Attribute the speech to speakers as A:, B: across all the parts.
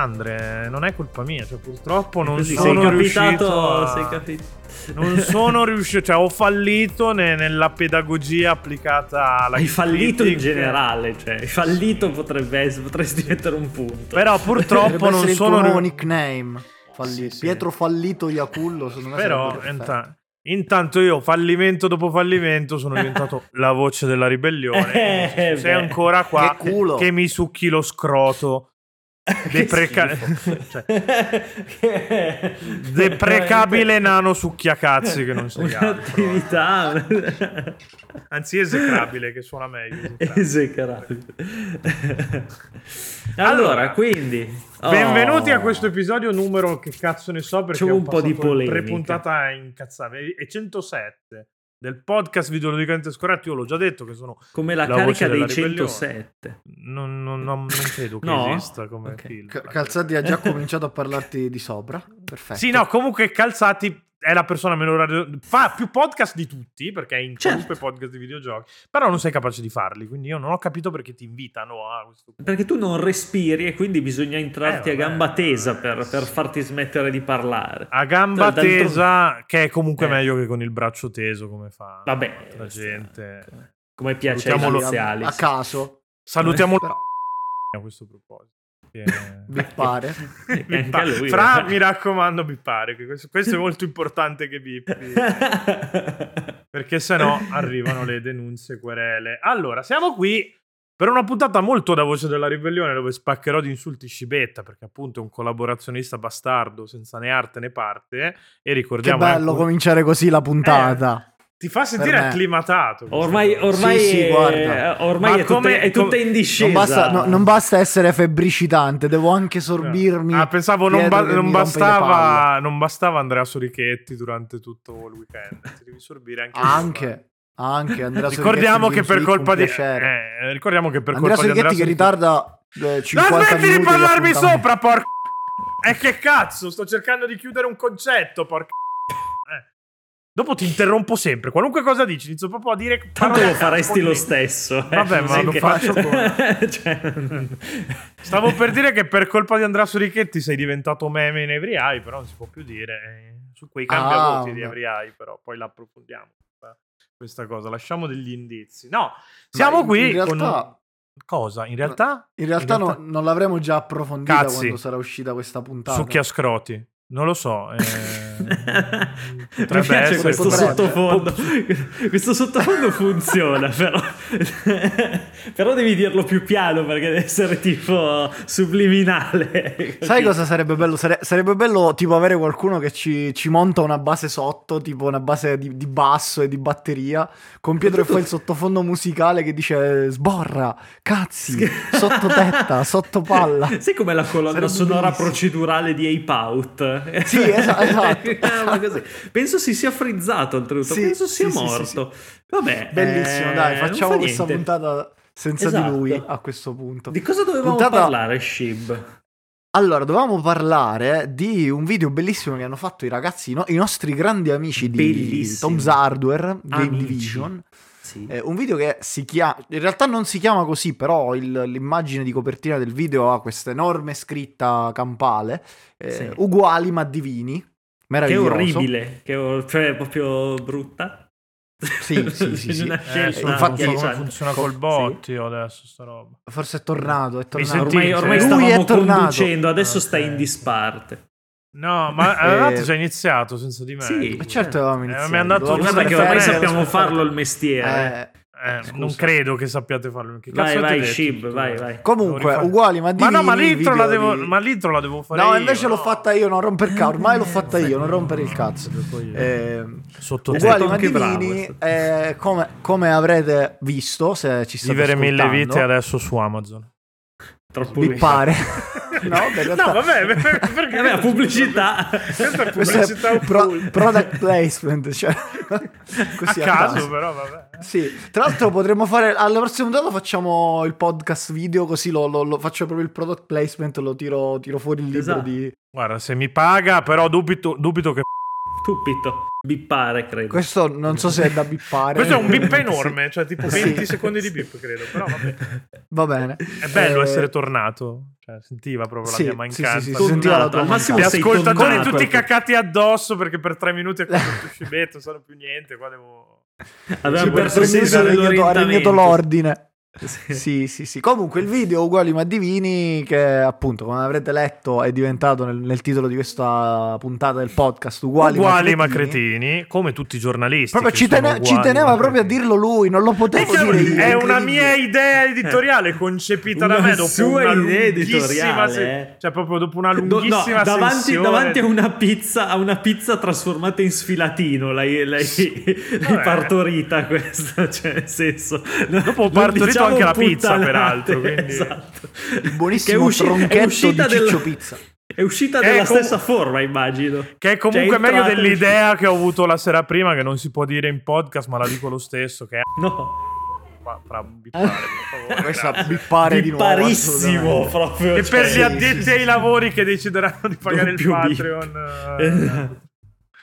A: Eh vabbè, Andre, non è colpa mia, cioè purtroppo non
B: Così
A: sono
B: sei
A: riuscito
B: capitato,
A: a-
B: sei capito.
A: Non sono riuscito, cioè ho fallito ne- nella pedagogia applicata alla
B: Hai fallito in generale, cioè, hai fallito potrebbe essere, potresti mettere un punto.
A: Però
C: Potrebbe
A: purtroppo non
C: essere il
A: sono
C: tuo nuovo
A: riuscito.
C: nickname. Fallito.
A: Sì, sì.
C: Pietro Fallito Iacullo, secondo me
A: Però
C: sarebbe perfetto.
A: inta- intanto io, fallimento dopo fallimento, sono diventato la voce della ribellione.
B: Eh,
A: Sei
B: beh.
A: ancora qua
C: Che culo.
A: che mi succhi lo scroto. Depreca- cioè, deprecabile nano succhiacazzi che non sei altro.
B: Un'attività
A: Anzi, esecrabile che suona meglio.
B: esecrabile. Allora, quindi oh.
A: Benvenuti a questo episodio numero che cazzo ne so perché
B: C'è
A: ho
B: un po' di polemica.
A: tre puntate incazzate e 107 del podcast videologicamente scorretto io l'ho già detto che sono
B: come la,
A: la
B: carica dei
A: della ribellione.
B: 107.
A: non, non- non- non credo che
B: No?
A: esista come
B: Ok.
A: film
C: Ca- Calzati ha già cominciato a parlarti di sopra. Perfetto.
A: sì no comunque Calzati è la persona meno radio fa più podcast di tutti perché è in
B: Certo.
A: qualunque podcast di videogiochi però non sei capace di farli quindi io non ho capito perché ti invitano a questo
B: Perché tu non respiri e quindi bisogna entrarti
A: Eh,
B: a gamba tesa per, per farti smettere di parlare.
A: a gamba
B: d'altro-
A: tesa che è comunque
B: Eh.
A: meglio che con il braccio teso come fa
B: Vabbè,
A: la gente
B: come piace ai
C: a caso.
A: salutiamo
C: Però
A: a questo proposito
C: bippare.
A: Bippa- Fra,
B: eh.
A: mi raccomando, bippare. che Questo, questo è molto importante che bippi. Perché sennò arrivano le denunce querele. Allora, siamo qui per una puntata molto da voce della ribellione dove spaccherò di insulti scibetta perché appunto è un collaborazionista bastardo senza né arte né parte e
C: Che
A: ricordiamo
C: bello
A: anche-
C: cominciare così la puntata.
A: Ti fa sentire acclimatato
B: Ormai, ormai,
C: Sì, sì,
B: è,
C: guarda.
B: ormai
A: Ma
B: è,
A: come-
B: tutta, è tutta in discesa.
C: Non basta, no- non basta essere febbricitante, devo anche sorbirmi.
A: Ah, pensavo non, ba- non bastava, non bastava Andrea Sorichetti durante tutto il weekend. Ti devi sorbire anche.
C: Anche, anche Andrea
A: Ricordiamo
C: Sorichetti
A: che per colpa di
C: piacere.
A: eh, ricordiamo che per
C: Andrea
A: colpa di
C: Sorichetti
A: Andrea
C: che ritarda eh, 50
A: Non smetti di parlarmi sopra, porca E che cazzo, sto cercando di chiudere un concetto, porca eh. Dopo ti interrompo sempre, qualunque cosa dici, inizio proprio a dire
B: Tanto lo faresti lo stesso. eh.
A: Vabbè, ma
B: è
A: lo
B: che-
A: faccio
B: Cioè,
A: Stavo per dire che per colpa di Andrea Sorichetti sei diventato meme in Every Eye, però non si può più dire. eh, su quei cambiavoti
C: Ah,
A: di. Every Eye, però poi l'approfondiamo questa- questa cosa, lasciamo degli indizi. No, siamo
C: in-
A: qui
C: in realtà,
A: con... Cosa? In realtà?
C: in realtà no- non l'avremo già approfondita
A: Cazzi.
C: quando sarà uscita questa puntata.
A: Succhia scroti. Non lo so. eh,
B: Mi piace questo
C: potrebbe.
B: sottofondo. questo sottofondo funziona, però. però devi dirlo più piano perché deve essere tipo subliminale.
C: Sai cosa sarebbe bello? Sare- sarebbe bello tipo avere qualcuno che ci, ci monta una base sotto, tipo una base di, di basso e di batteria, con Pietro che fa il sottofondo musicale che dice sborra, cazzi, sottotetta, sottopalla.
B: Sai com'è la colonna
C: Sarebbe
B: sonora
C: bellissimo.
B: procedurale di Ape Out?
C: Sì, esa- esatto.
B: Penso si sia frizzato oltretutto.
C: Sì,
B: Penso sia
C: sì, sì,
B: morto. Vabbè,
C: Bellissimo,
B: eh,
C: dai, facciamo
B: fa
C: questa
B: niente.
C: puntata senza
B: Esatto.
C: di lui a questo punto.
B: Di cosa dovevamo
C: Puntata-
B: parlare, Shib?
C: Allora, dovevamo parlare di un video bellissimo che hanno fatto i ragazzi, no- i nostri grandi amici di
B: Bellissimo.
C: Tom's Hardware, Game
B: Amici.
C: Division.
B: Sì.
C: Eh, un video che si chiama, in realtà non si chiama così, però il- l'immagine di copertina del video ha questa enorme scritta campale, eh,
B: Sì.
C: uguali ma divini.
B: Che
C: Meraviglioso.
B: orribile, che cioè proprio brutta.
C: Sì, sì, sì, sì.
A: Eh,
C: infatti-
A: come
B: agghiacciante.
A: funziona col botti io adesso sta roba.
C: Forse è tornato, è tornato.
A: senti-
B: Ormai, ormai
A: Lui
C: è tornato.
B: conducendo, adesso
A: Ok.
B: sta in disparte.
A: No, ma
C: Eh,
A: avevate già iniziato senza di me.
B: Sì.
C: Eh, certo avevamo
A: Eh,
C: iniziato.
A: mi hanno dato
C: Dovevamo
B: Guarda che ormai sappiamo farlo il mestiere.
C: Eh,
A: Eh, non credo che sappiate farlo. Che
B: vai, vai,
A: detto?
B: Shib, vai, vai.
C: Comunque, uguali ma
A: Ma
C: divini.
A: no, ma l'intro, la devo,
C: di-
A: ma l'intro la devo fare
C: No,
A: io,
C: invece l'ho
A: no.
C: fatta io, non romper il cazzo. Ormai l'ho fatta io, non rompere il cazzo. Eh,
A: Sotto
C: uguali ma divini, eh, come, come avrete visto, se ci state
A: vivere mille vite adesso su Amazon.
B: Troppo
C: bippare. no, beh, realtà-
A: No, vabbè, perché
B: Vabbè, pubblicità.
A: Questa è
C: questo
A: pubblicità
C: è pro- product placement, cioè,
A: a
C: così
A: caso, però, vabbè.
C: Sì, tra l'altro potremmo fare alla prossima puntata facciamo il podcast video così lo, lo- lo faccio proprio il product placement, lo tiro, tiro fuori il libro
B: Esatto.
C: di...
A: Guarda, se mi paga, però dubito, dubito che
B: Stupito. Bippare, credo.
C: Questo non so se è da bippare.
A: Questo è un bip enorme, cioè tipo
C: Sì.
A: 20 secondi di bip, credo. Però vabbè.
C: Va bene.
A: È bello
C: Eh,
A: essere tornato. Cioè, sentiva proprio
C: Sì,
A: la mia
C: sì,
A: mancanza.
C: sì, sì, si sentiva la tua
A: Gli
C: mancanza.
B: sei
A: ascoltatori tutti cacati addosso perché per tre minuti è come un scibetto, non sanno più niente. Qua devo.
B: Aveva
A: Sì,
B: perso
C: l'ordine.
B: Sì.
C: Sì, sì, sì. Comunque il video Uguali ma Divini, che appunto, come avrete letto, è diventato nel, nel titolo di questa puntata del podcast Uguali,
A: Uguali ma
C: cretini.
A: cretini, come tutti i giornalisti.
C: Proprio ci, tene- ci teneva proprio a dirlo lui, non lo potevo
A: Perché
C: dire
A: è una mia idea editoriale concepita da
B: Una
A: me dopo
B: sua
A: una
B: idea
A: lunghissima
B: editoriale,
A: se- cioè proprio dopo una
B: Do- no,
A: lunghissima
B: davanti,
A: sessione.
B: davanti a una pizza a una pizza trasformata in sfilatino l'hai, l'hai- l'hai partorita questa cioè nel senso
A: Dopo ho
B: diciamo
A: anche la pizza, peraltro, quindi-
B: esatto.
C: Il buonissimo
B: Che è usci- è
C: tronchetto di
B: uscita
C: Ciccio
B: del-
C: Pizza.
B: è uscita
A: Che è
B: nella
A: com-
B: stessa forma immagino
A: Che è comunque
B: Cioè,
A: meglio dell'idea che ho avuto la sera prima, che non si può dire in podcast, ma la dico lo stesso. Che è
B: no
A: fra bippare, per favore.
C: Questa bippare di nuovo.
B: Proprio
A: E per
B: cioè,
A: gli addetti ai lavori che decideranno di pagare il. Patreon. eh.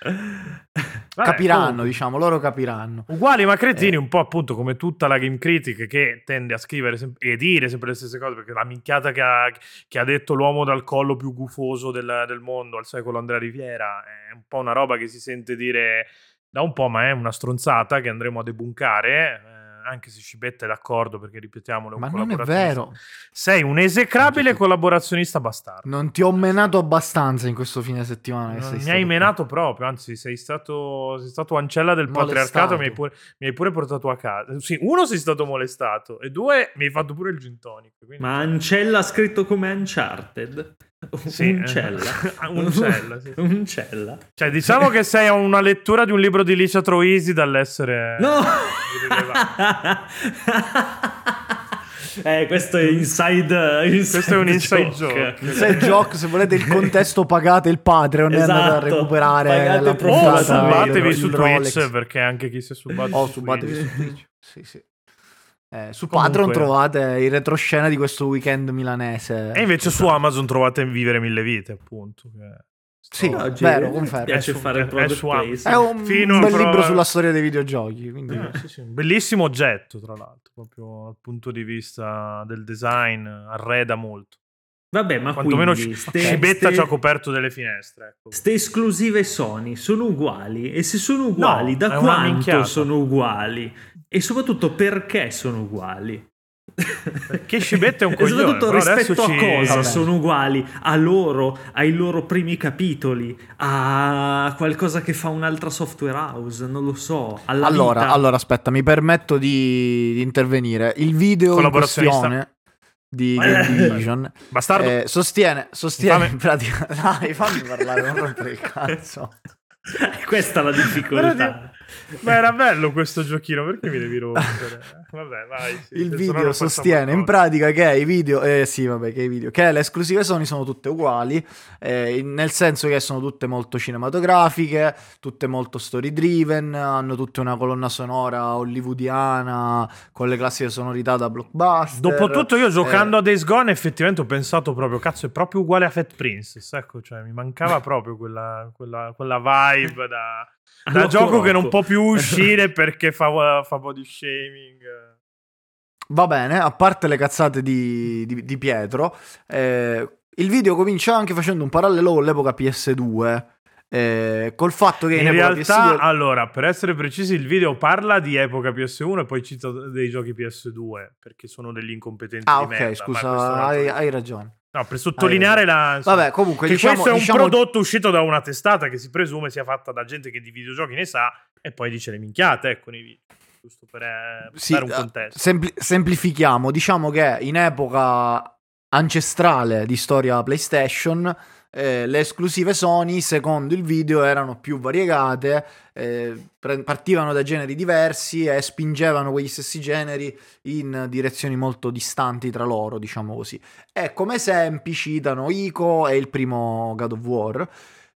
A: Vabbè,
C: Capiranno,
A: comunque.
C: diciamo, loro capiranno.
A: Uguali ma cretini,
C: Eh.
A: un po' appunto come tutta la game critic che tende a scrivere sem- e dire sempre le stesse cose, perché la minchiata che ha, che ha detto l'uomo dal collo più gufoso del, del mondo al secolo Andrea Riviera è un po' una roba che si sente dire da un po', ma è una stronzata che andremo a debunkare. Anche se Scibetta è d'accordo perché ripetiamolo, è un
C: Ma non è vero.
A: Sei un esecrabile collaborazionista bastardo.
C: Non ti ho menato abbastanza in questo fine settimana. che
A: Non
C: sei
A: mi hai
C: qua.
A: menato proprio, anzi sei stato, sei stato ancella del
C: Molestato.
A: patriarcato, mi hai, pure, mi hai pure portato a casa. Sì, uno sei stato molestato e due mi hai fatto pure il gin tonic. quindi-
B: ma Ancella scritto come Uncharted
A: Sì,
B: Uncella
A: eh. Uncella, sì.
B: Uncella
A: Cioè diciamo che sei a una lettura di un libro di Licia Troisi dall'essere...
B: No! eh, questo è inside, inside
A: Questo è un inside joke.
C: Se il gioco, se volete il contesto, pagate il Patreon e andate a
B: Esatto,
C: recuperare
B: pagate
C: la
B: puntata,
C: puntata,
A: subatevi su. Twitch perché anche chi si è subato
C: O
A: su
C: subatevi
A: Twitch.
C: su Twitch. Sì, sì. Eh, su
A: Comunque-
C: Patreon trovate il retroscena di questo weekend milanese.
A: E invece su Amazon trovate Vivere Mille Vite, appunto. Che...
C: Sì,
A: sto-
B: Oggi
C: vero, confermo.
B: piace
A: È su-
B: fare il
A: è
B: product
A: su-
B: placement.
C: È un
A: Fino
C: bel
A: prova-
C: libro sulla storia dei videogiochi. Quindi...
A: Eh, sì, sì, un Bellissimo oggetto, tra l'altro, proprio dal punto di vista del design, arreda molto.
B: Vabbè, ma
A: Quantomeno
B: quindi ste, ste-
A: ci ha coperto delle finestre. Ecco.
B: ste esclusive Sony sono uguali e se sono uguali
A: No,
B: da
A: è
B: quanto sono uguali e soprattutto perché sono uguali
A: Perché Scibetta è un
B: e
A: coglione.
B: soprattutto
A: però
B: rispetto a
A: ci-
B: cosa
C: Vabbè.
B: sono uguali a loro ai loro primi capitoli a qualcosa che fa un'altra software house non lo so alla
C: Allora,
B: vita.
C: allora, aspetta, mi permetto di, di intervenire. Il video in questione di
A: Eh.
C: Game Division
A: Bastardo.
C: eh, sostiene, sostiene
A: Fammi-
C: in pratica... Dai, fammi parlare, non rompere il cazzo.
B: questa è la difficoltà
A: Ma era bello questo giochino, perché mi devi rompere? Vabbè, vai. sì,
C: Il video sostiene in pratica che i video, eh sì, vabbè, che i video, che le esclusive Sony sono tutte uguali, eh, nel senso che sono tutte molto cinematografiche, tutte molto story driven, hanno tutte una colonna sonora hollywoodiana con le classiche sonorità da blockbuster.
A: Dopotutto io giocando
C: eh,
A: a Days Gone effettivamente ho pensato proprio, cazzo, è proprio uguale a Fat Princess, ecco, cioè mi mancava proprio quella, quella, quella vibe da, da gioco che non può più uscire perché fa, fa body shaming.
C: Va bene, a parte le cazzate di, di- di Pietro, eh, il video comincia anche facendo un parallelo con l'epoca PS2, eh, col fatto che in,
A: In realtà,
C: PS2...
A: allora, per essere precisi, il video parla di epoca PS1 e poi cita dei giochi PS2 perché sono degli incompetenti
C: Ah,
A: di
C: ok,
A: merda, un
C: scusa, hai, hai ragione.
A: No, per sottolineare la...
C: Vabbè, comunque,
A: che
C: diciamo,
A: questo è un
C: diciamo-
A: prodotto uscito da una testata che si presume sia fatta da gente che di videogiochi ne sa e poi dice le minchiate, ecco, nei video. Giusto per eh,
C: Sì,
A: dare un
C: eh,
A: contesto.
C: sempli- semplifichiamo, diciamo che in epoca ancestrale di storia PlayStation, eh, le esclusive Sony, secondo il video, erano più variegate, eh, pre- partivano da generi diversi e spingevano quegli stessi generi in direzioni molto distanti tra loro, diciamo così. E come esempi citano Ico e il primo God of War.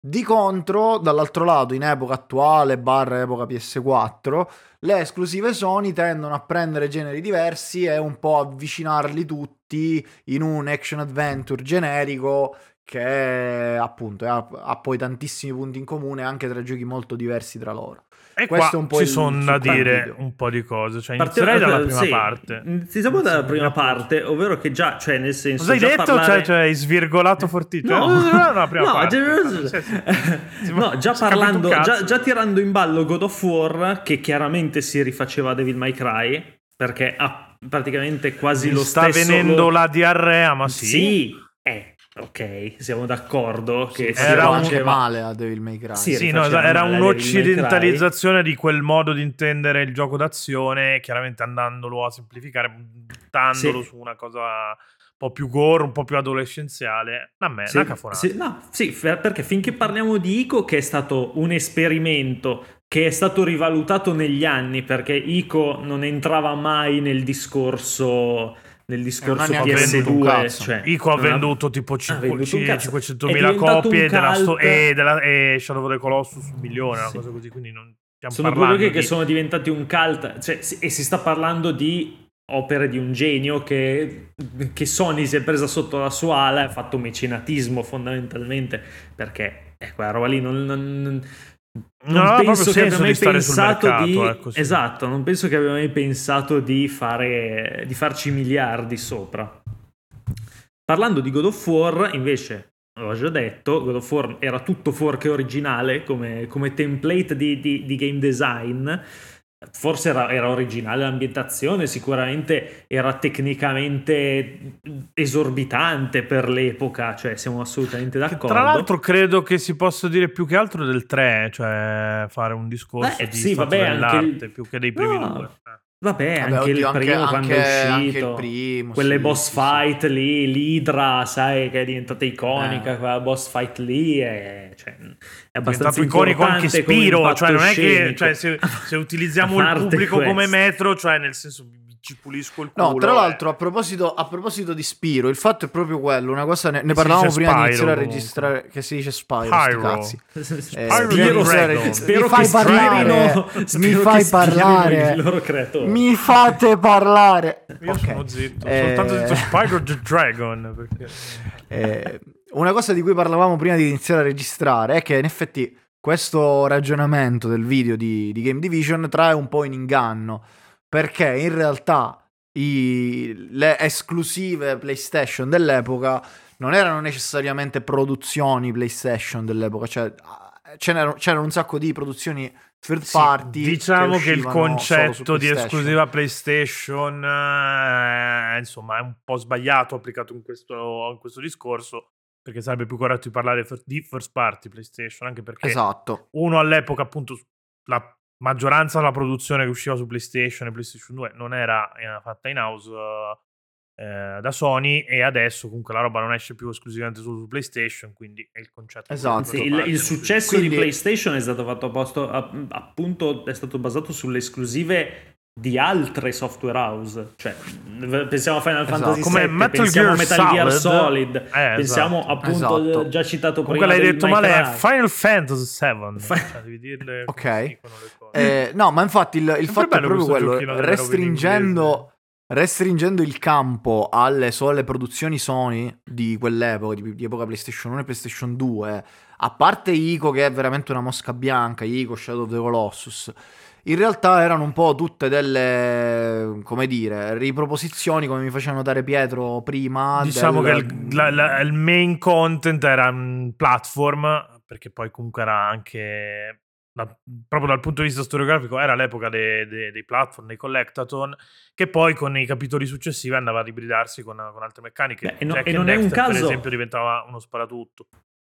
C: Di contro, dall'altro lato, in epoca attuale, barra epoca PS4, le esclusive Sony tendono a prendere generi diversi e un po' avvicinarli tutti in un action adventure generico che appunto ha, ha poi tantissimi punti in comune anche tra giochi molto diversi tra loro.
A: E
C: Questo
A: qua
C: è un po'
A: ci sono da dire
C: video.
A: un po' di cose. Cioè,
B: Partiamo-
A: inizierei dalla prima
B: sì,
A: parte.
B: Iniziamo dalla prima parte, ovvero che già, cioè nel senso...
A: Cosa hai
B: già
A: detto?
B: parlare-
A: Cioè, cioè, hai svirgolato fortissimo.
B: No,
A: no, la prima
B: no,
A: parte.
B: già-
A: Sì, sì.
B: no, già parlando, già, già tirando in ballo God of War, che chiaramente si rifaceva a Devil May Cry, perché ha praticamente quasi
A: Mi
B: lo
A: sta
B: stesso...
A: venendo
B: lo-
A: la diarrea, ma sì.
B: Sì, eh, ok, siamo d'accordo che si
A: era un-
C: anche male a Devil May Cry.
B: Sì,
A: Sì, no,
B: rifaceva
A: era un'occidentalizzazione di quel modo di intendere il gioco d'azione, chiaramente andandolo a semplificare, buttandolo
B: Sì.
A: su una cosa un po' più gore, un po' più adolescenziale. A me,
B: Sì,
A: una cafonata.
B: sì, no, sì, perché finché parliamo di Ico, che è stato un esperimento che è stato rivalutato negli anni, perché Ico non entrava mai nel discorso nel discorso
C: neanche
A: venduto un
B: PS2,
C: cazzo.
B: cioè,
A: Ico ha venduto tipo
B: ha cazzo.
A: 500.000
B: È diventato
A: copie della sto- e, della- e Shadow of the Colossus un milione, una
B: Sì.
A: cosa così, quindi non
B: sono due giochi che
A: di-
B: sono diventati un cult, cioè, e si sta parlando di opere di un genio che, che Sony si è presa sotto la sua ala e ha fatto mecenatismo fondamentalmente, perché eh, quella roba lì non... non- non-
A: aveva
B: penso che abbia mai pensato
A: mercato,
B: di
A: ecco, sì.
B: esatto, non penso che abbia mai pensato di fare di farci miliardi sopra. Parlando di God of War, invece, l'ho già detto, God of War era tutto fuorché originale come, come template di, di- di game design. Forse era, era originale l'ambientazione, sicuramente era tecnicamente esorbitante per l'epoca, cioè siamo assolutamente
A: Che
B: d'accordo.
A: Tra l'altro credo che si possa dire più che altro del 3, cioè fare un discorso
B: Eh,
A: di
B: sì, vabbè, anche
A: dell'arte
B: il-
A: più che dei primi
B: No.
A: due. Eh.
B: Vabbè,
C: Vabbè,
B: anche
C: oddio,
B: il
C: anche-
B: primo quando
C: anche-
B: è
C: anche
B: uscito.
C: il primo,
B: quelle
C: sì,
B: boss
C: sì,
B: fight lì, l'Idra, sai, che è diventata iconica,
C: Eh.
B: quella boss fight lì è, cioè, è
A: È
B: abbastanza
A: diventato iconico anche
B: come
A: Spiro, cioè non è che cioè, se, se utilizziamo il pubblico come
B: questo.
A: metro, cioè nel senso ci pulisco il culo.
C: No, tra
A: eh.
C: l'altro, a proposito, a proposito di Spiro, il fatto è proprio quello. Una cosa ne, ne parlavamo prima di
A: Spyro,
C: iniziare a
A: comunque.
C: registrare. Che si dice Spyro, sti
A: Pyro.
C: cazzi. Eh,
B: Spiro
C: di registrare-
B: Spero
C: mi fai
B: che
C: parlare, mi fai parlare, mi fate parlare.
A: Io
C: Ok.
A: sono zitto,
C: Eh,
A: soltanto detto Spyro the Dragon. Perché...
C: Eh, una cosa di cui parlavamo prima di iniziare a registrare è che in effetti questo ragionamento del video di, di Game Division trae un po' in inganno perché in realtà i- le esclusive PlayStation dell'epoca non erano necessariamente produzioni PlayStation dell'epoca, cioè n'erano, c'erano un sacco di produzioni third
A: Sì,
C: party.
A: diciamo che, il
C: solo su
A: concetto di esclusiva PlayStation eh, insomma è un po' sbagliato applicato in questo, in questo discorso perché sarebbe più corretto di parlare di first party PlayStation anche perché
C: Esatto.
A: uno all'epoca appunto la maggioranza della produzione che usciva su PlayStation e PlayStation 2 non era fatta in house eh, da Sony e adesso comunque la roba non esce più esclusivamente solo su PlayStation quindi è il concetto
C: Esatto.
A: first
B: il, il successo
C: Quindi-
B: di PlayStation è stato fatto apposto, a- appunto è stato basato sulle esclusive di altre software house. Cioè, pensiamo a Final
C: Esatto.
B: Fantasy
A: Come
B: VII,
A: Metal
B: pensiamo a
A: Gear
B: Metal Gear
A: Solid.
B: Solid,
A: Eh,
B: pensiamo
A: esatto.
B: appunto
C: Esatto.
B: eh, già citato
A: Comunque
B: prima
A: l'hai detto male, è. Final Fantasy VII.
B: Fa-
A: Cioè, devi dirle
C: Ok. Eh, no, ma infatti il, il fatto è proprio quello, restringendo, restringendo il campo alle sole produzioni Sony di quell'epoca, di, di epoca PlayStation 1 e PlayStation 2, a parte Ico che è veramente una mosca bianca, Ico, Shadow of the Colossus, in realtà erano un po' tutte delle, come dire, riproposizioni, come mi faceva notare Pietro prima.
A: Diciamo
C: del-
A: che il, la- la- il main content era un platform, perché poi comunque era anche, da- proprio dal punto di vista storiografico, era l'epoca dei, dei- dei platform, dei collectathon, che poi con i capitoli successivi andava ad ibridarsi con, con altre meccaniche.
B: Beh, e no- e non è un
A: Dexter, per
B: caso-
A: esempio, diventava uno sparatutto.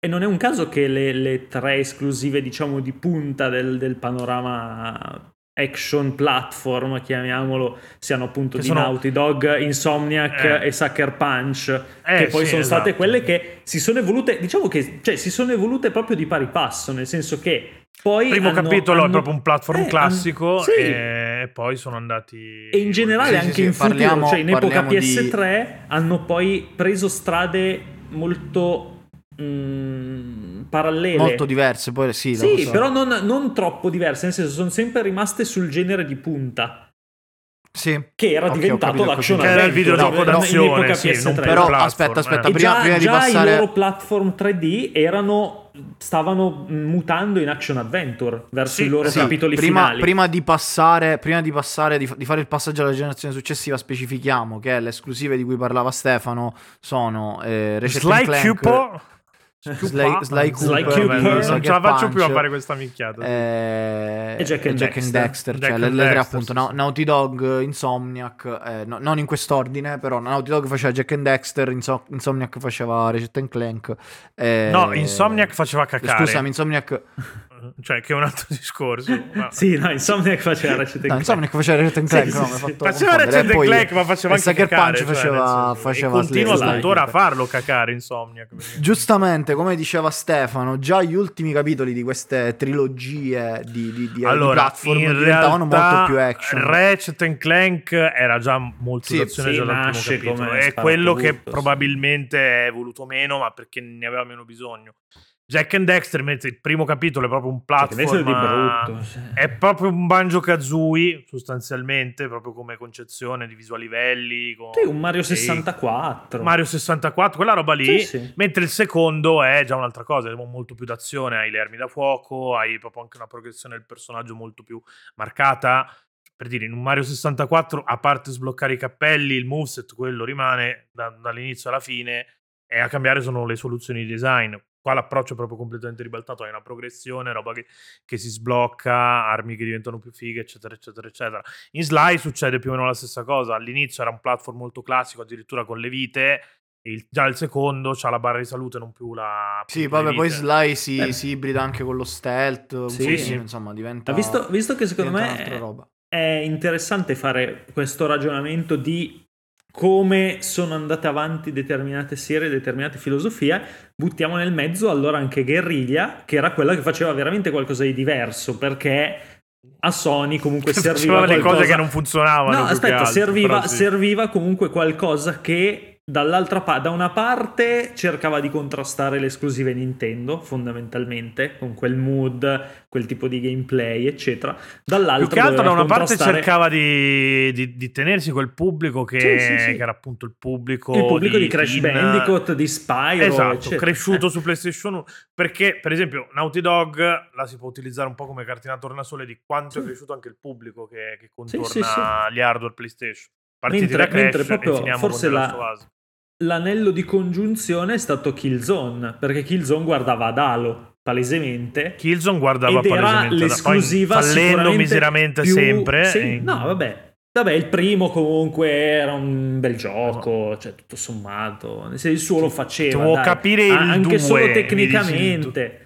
B: E non è un caso che le, le tre esclusive, diciamo, di punta del, del panorama action platform, chiamiamolo, siano appunto
A: Che
B: di
A: sono-
B: Naughty Dog, Insomniac
A: Eh.
B: e Sucker Punch,
A: Eh,
B: che poi
A: sì,
B: sono state
A: esatto.
B: quelle che si sono evolute, diciamo che cioè, si sono evolute proprio di pari passo, nel senso che poi...
A: Il primo
B: hanno-
A: capitolo è
B: hanno-
A: proprio un platform
B: eh,
A: classico
B: sì.
A: e poi sono andati...
B: E in generale
C: Sì,
B: anche
C: sì,
B: in futuro,
C: parliamo-
B: cioè in epoca
C: parliamo di-
B: PS3 hanno poi preso strade molto mm, parallele.
C: molto diverse, poi sì.
B: Sì,
C: so-
B: però non, non troppo diverse, nel senso sono sempre rimaste sul genere di punta.
C: Sì.
B: che era
C: Ok, ho
B: diventato l'action.
A: Che era il
B: adventure,
A: videogioco
B: no,
A: d'azione,
B: epoca
A: sì,
B: PS3.
A: non
C: Però
A: platform,
C: aspetta, aspetta,
A: eh.
C: Prima,
B: già,
C: prima di
B: già
C: passare...
B: i loro platform 3D erano stavano mutando in action adventure verso
A: Sì,
B: i loro
C: Sì,
B: capitoli
C: prima,
B: finali.
C: prima di passare, prima di, passare di, di fare il passaggio alla generazione successiva, specifichiamo che le esclusive di cui parlava Stefano sono eh, Ratchet
A: Sly
C: Clank,
A: Cooper.
C: Sly, Sly
B: Sly
C: Cooper,
B: Cooper.
A: Non ce la faccio più a
C: Punch,
A: fare questa minchiata.
C: eh,
B: E Jack and Dexter.
C: Dexter,
A: Jack
C: cioè
A: and
C: le tre appunto,
A: sì,
C: no-. Naughty Dog, Insomniac, eh, no- non in quest'ordine, però Naughty Dog faceva Jack and Dexter, Inso- Insomniac faceva Ratchet and Clank. eh,
A: No, Insomniac faceva cacare.
C: Scusami, Insomniac,
A: Cioè, che è un altro discorso. ma-
B: Sì, no, Insomniac faceva Ratchet
C: no. Insomniac faceva Ratchet and Clank,
B: Sì,
C: no,
B: sì, sì.
A: Faceva. Ratchet
C: poi-
A: Clank, ma faceva anche
C: Sucker
A: cacare,
C: Punch
A: cioè,
C: faceva,
A: senso,
C: faceva
A: e continua
C: Sly
A: tuttora a farlo cacare Insomniac. perché-
C: Giustamente, come diceva Stefano, già gli ultimi capitoli di queste trilogie di, di, di- di
A: Allora,
C: platform
A: in
C: diventavano
A: realtà,
C: molto più action.
A: Ratchet and Clank era già molto
C: Sì,
A: d'azione
B: sì,
A: già dal primo
B: nasce
A: capitolo.
B: come
A: È quello che probabilmente è voluto meno, ma perché ne aveva meno bisogno. Jack and Dexter, mentre il primo capitolo è proprio un
B: Cioè,
A: platform.
B: di brutto. sì.
A: È proprio un Banjo Kazooie, sostanzialmente, proprio come concezione di visual livelli. con-
B: Sì, un Mario
A: Sì.
B: 64.
A: Mario 64, quella roba lì.
B: Sì, sì.
A: Mentre il secondo è già un'altra cosa, è molto più d'azione, hai le armi da fuoco, hai proprio anche una progressione del personaggio molto più marcata. Per dire, in un Mario 64, a parte sbloccare i cappelli, il moveset, quello rimane da- dall'inizio alla fine, e a cambiare sono le soluzioni di design. Qua l'approccio è proprio completamente ribaltato, hai una progressione, roba che, che si sblocca, armi che diventano più fighe, eccetera, eccetera, eccetera. In Sly succede più o meno la stessa cosa. All'inizio era un platform molto classico, addirittura con le vite, e il- già il secondo c'ha la barra di salute, non più la.
C: Sì, vabbè, poi. Sly si,
B: Eh.
C: si ibrida anche con lo stealth,
B: Sì,
A: sì.
C: insomma, diventa,
B: Ha visto, visto che secondo me
C: roba.
B: è interessante fare questo ragionamento di come sono andate avanti determinate serie, determinate filosofie, buttiamo nel mezzo allora anche Guerriglia, che era quella che faceva veramente qualcosa di diverso, perché a Sony comunque serviva
A: faceva le
B: qualcosa...
A: cose che non funzionavano.
B: No, aspetta, serviva, serviva comunque qualcosa che dall'altra parte, da una parte cercava di contrastare le esclusive Nintendo, fondamentalmente, con quel mood, quel tipo di gameplay, eccetera. Dall'altra
A: Più che altro da una parte
B: contrastare
A: cercava di, di- di tenersi quel pubblico che,
B: Sì, sì, sì.
A: che era appunto il pubblico,
B: il pubblico di, Crash
A: teen,
B: Bandicoot, di Spyro,
A: Esatto,
B: eccetera.
A: cresciuto
B: Eh.
A: su PlayStation 1 perché per esempio Naughty Dog la si può utilizzare un po' come cartina tornasole di quanto è cresciuto anche il pubblico che, che contorna gli hardware PlayStation. Partiti
B: Mentre-
A: da Crash
B: mentre proprio forse la-. L'anello di congiunzione è stato Killzone, perché Killzone guardava ad Halo, palesemente,
A: Killzone guardava
B: ed era
A: palesemente poi
B: l'esclusiva
A: fallendo miseramente
B: più-
A: sempre.
B: Sì,
A: e-
B: no, vabbè. Vabbè, il primo comunque era un bel gioco, cioè tutto sommato, il suo lo faceva,
A: Devo
B: dai.
A: capire il
B: anche
A: due,
B: solo tecnicamente.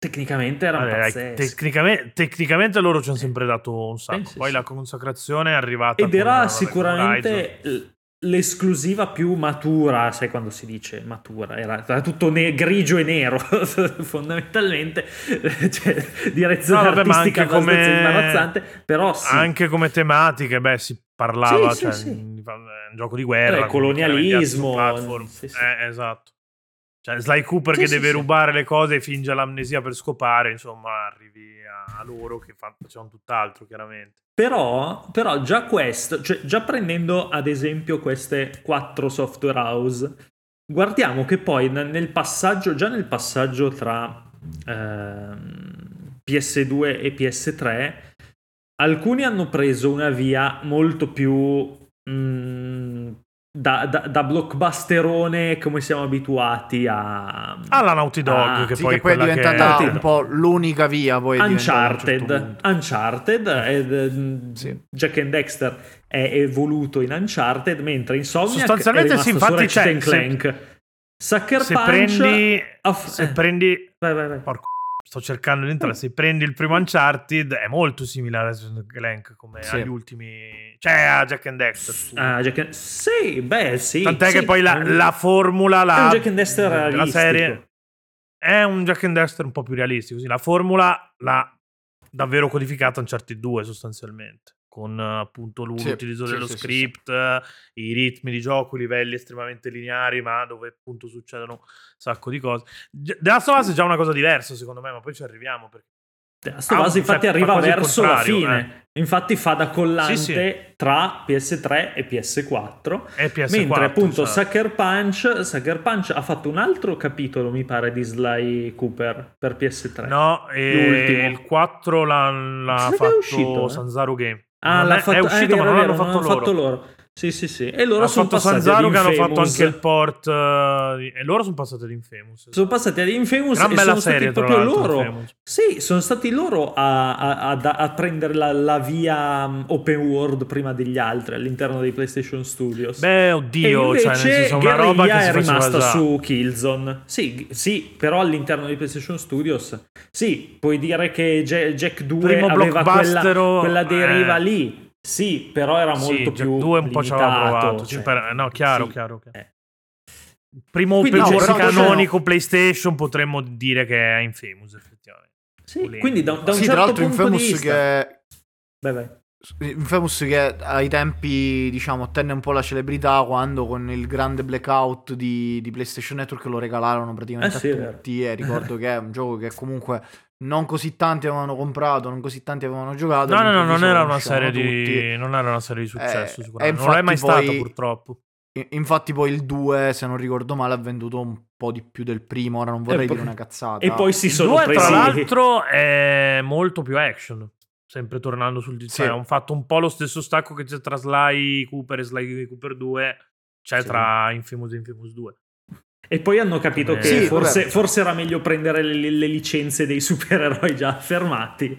B: Tecnicamente era
A: Vabbè, dai,
B: pazzesco.
A: tecnicamente, tecnicamente loro ci hanno sempre dato un sacco.
B: sì,
A: Poi
B: sì.
A: la consacrazione è arrivata.
B: Ed era sicuramente l- l'esclusiva più matura, sai quando si dice matura, era, era tutto ne- grigio e nero, fondamentalmente, cioè, direzione
A: No, vabbè,
B: artistica
A: anche come-
B: imbarazzante, però sì.
A: Anche come tematiche, beh, si parlava,
B: Sì,
A: cioè,
B: sì, sì.
A: è un gioco di guerra.
B: Eh, colonialismo, sì.
A: Eh, esatto. Cioè, Sly Cooper
B: Sì,
A: che
B: sì,
A: deve
B: sì.
A: rubare le cose e finge l'amnesia per scopare, insomma, arrivi a, loro che fa- facevano tutt'altro, chiaramente.
B: Però, però già questo, cioè già prendendo ad esempio queste quattro software house, guardiamo che poi nel passaggio, già nel passaggio tra ehm, PS2 e PS3, alcuni hanno preso una via molto più mm, da, da, da blockbusterone come siamo abituati a...
A: Alla Naughty Dog,
B: Ah,
A: che
C: Sì,
A: poi
C: che poi è diventata
A: che-
C: un po' l'unica via poi a certo
B: Uncharted. Uncharted ed, eh,
C: Sì.
B: Jack and Dexter è evoluto in Uncharted mentre Insomniac
A: Sostanzialmente
B: è
A: sì,
B: rimasto su
A: infatti,
B: Ratchet
A: cioè,
B: and
A: se-
B: Clank Sucker
A: se
B: Punch
A: prendi,
B: ha f-
A: se prendi
B: vai, vai, vai.
A: Porco, sto cercando di entrare. Se prendi il primo Uncharted, è molto simile a Resident Clank come
C: Sì.
A: agli ultimi, cioè a Jack and Dexter.
B: Ah, Jack and- sì beh sì
A: Tant'è
B: sì.
A: che poi la, la formula, la,
B: è un Jack and Dexter
A: la serie è un Jack and Dexter un po' più realistico. Sì. La formula l'ha davvero codificata Uncharted 2 sostanzialmente. Con eh, appunto l'u-
C: Sì,
A: l'utilizzo
C: sì,
A: dello
C: sì, sì,
A: script, eh, i ritmi di gioco, i livelli estremamente lineari, ma dove appunto succedono un sacco di cose. The Last of Us è già una cosa diversa, secondo me, ma poi ci arriviamo perché
B: The Last of
A: Ah,
B: Us infatti
A: cioè, fa
B: arriva verso la fine. Infatti fa da collante
A: Sì, sì.
B: tra PS3 e PS4.
A: E PS4,
B: mentre appunto
A: certo.
B: Sucker Punch, Sucker Punch ha fatto un altro capitolo, mi pare, di Sly Cooper per PS3.
A: No, e
B: L'ultimo.
A: il 4 l'ha, l'ha fatto
B: uscito, eh?
A: Sanzaru Game.
B: Ah,
A: Non è,
B: fatto,
A: è
B: eh,
A: uscito,
B: vero,
A: ma non l'hanno fatto, loro.
B: loro. Sì, sì, sì. E loro sono passati
A: Sanzaru
B: ad
A: che hanno fatto
B: Infamous.
A: anche il port. di- e loro sono passati ad Infamous.
B: Sono passati ad Infamous
A: Gran
B: e
A: bella
B: sono
A: serie,
B: stati proprio loro.
A: Infamous.
B: Sì, sono stati loro a, a- a- a prendere la, la via um, open world prima degli altri all'interno dei PlayStation Studios.
A: Beh, oddio, cioè, nel senso, una
B: Guerrilla
A: roba che
B: è rimasta
A: già.
B: su Killzone. Sì, sì, però all'interno di PlayStation Studios. Sì, puoi dire che Jack 2
A: Primo
B: aveva quella, quella deriva
A: eh.
B: lì. Sì, però era molto
A: Sì,
B: più
A: Jack 2 un po' ci aveva provato.
B: cioè,
A: per- no, chiaro,
B: sì.
A: chiaro. chiaro.
B: Eh.
A: Primo
B: Quindi
A: world
B: no,
A: canonico PlayStation potremmo dire che è Infamous, effettivamente.
B: Sì,
A: Volendo.
B: quindi da, da un
C: sì,
B: certo
C: tra l'altro
B: punto
C: Infamous
B: di vista...
C: che
B: Vai, vai.
C: Infamous che ai tempi, diciamo, ottenne un po' la celebrità quando con il grande blackout di, di PlayStation Network lo regalarono praticamente
B: Eh sì,
C: a tutti e ricordo che è un gioco che comunque non così tanti avevano comprato, non così tanti avevano giocato.
A: No, no, no, non era una
C: serie
A: di non era una serie di successo,
C: Eh,
A: sicuramente. Non l'è mai
C: poi-
A: stato, purtroppo.
C: Infatti poi il 2, se non ricordo male, ha venduto un po' di più del primo, ora non vorrei
B: poi-
C: dire una cazzata.
B: E poi si
A: Il
B: sono
A: 2,
B: presi...
A: tra l'altro, è molto più action. Sempre tornando sul
C: Sì.
A: cioè, hanno fatto un po' lo stesso stacco che c'è tra Sly Cooper e Sly Cooper 2. C'è
B: Sì.
A: tra Infamous e Infamous 2.
B: E poi hanno capito
A: Eh,
B: che
C: sì,
B: forse, forse era meglio prendere le, le licenze dei supereroi già affermati.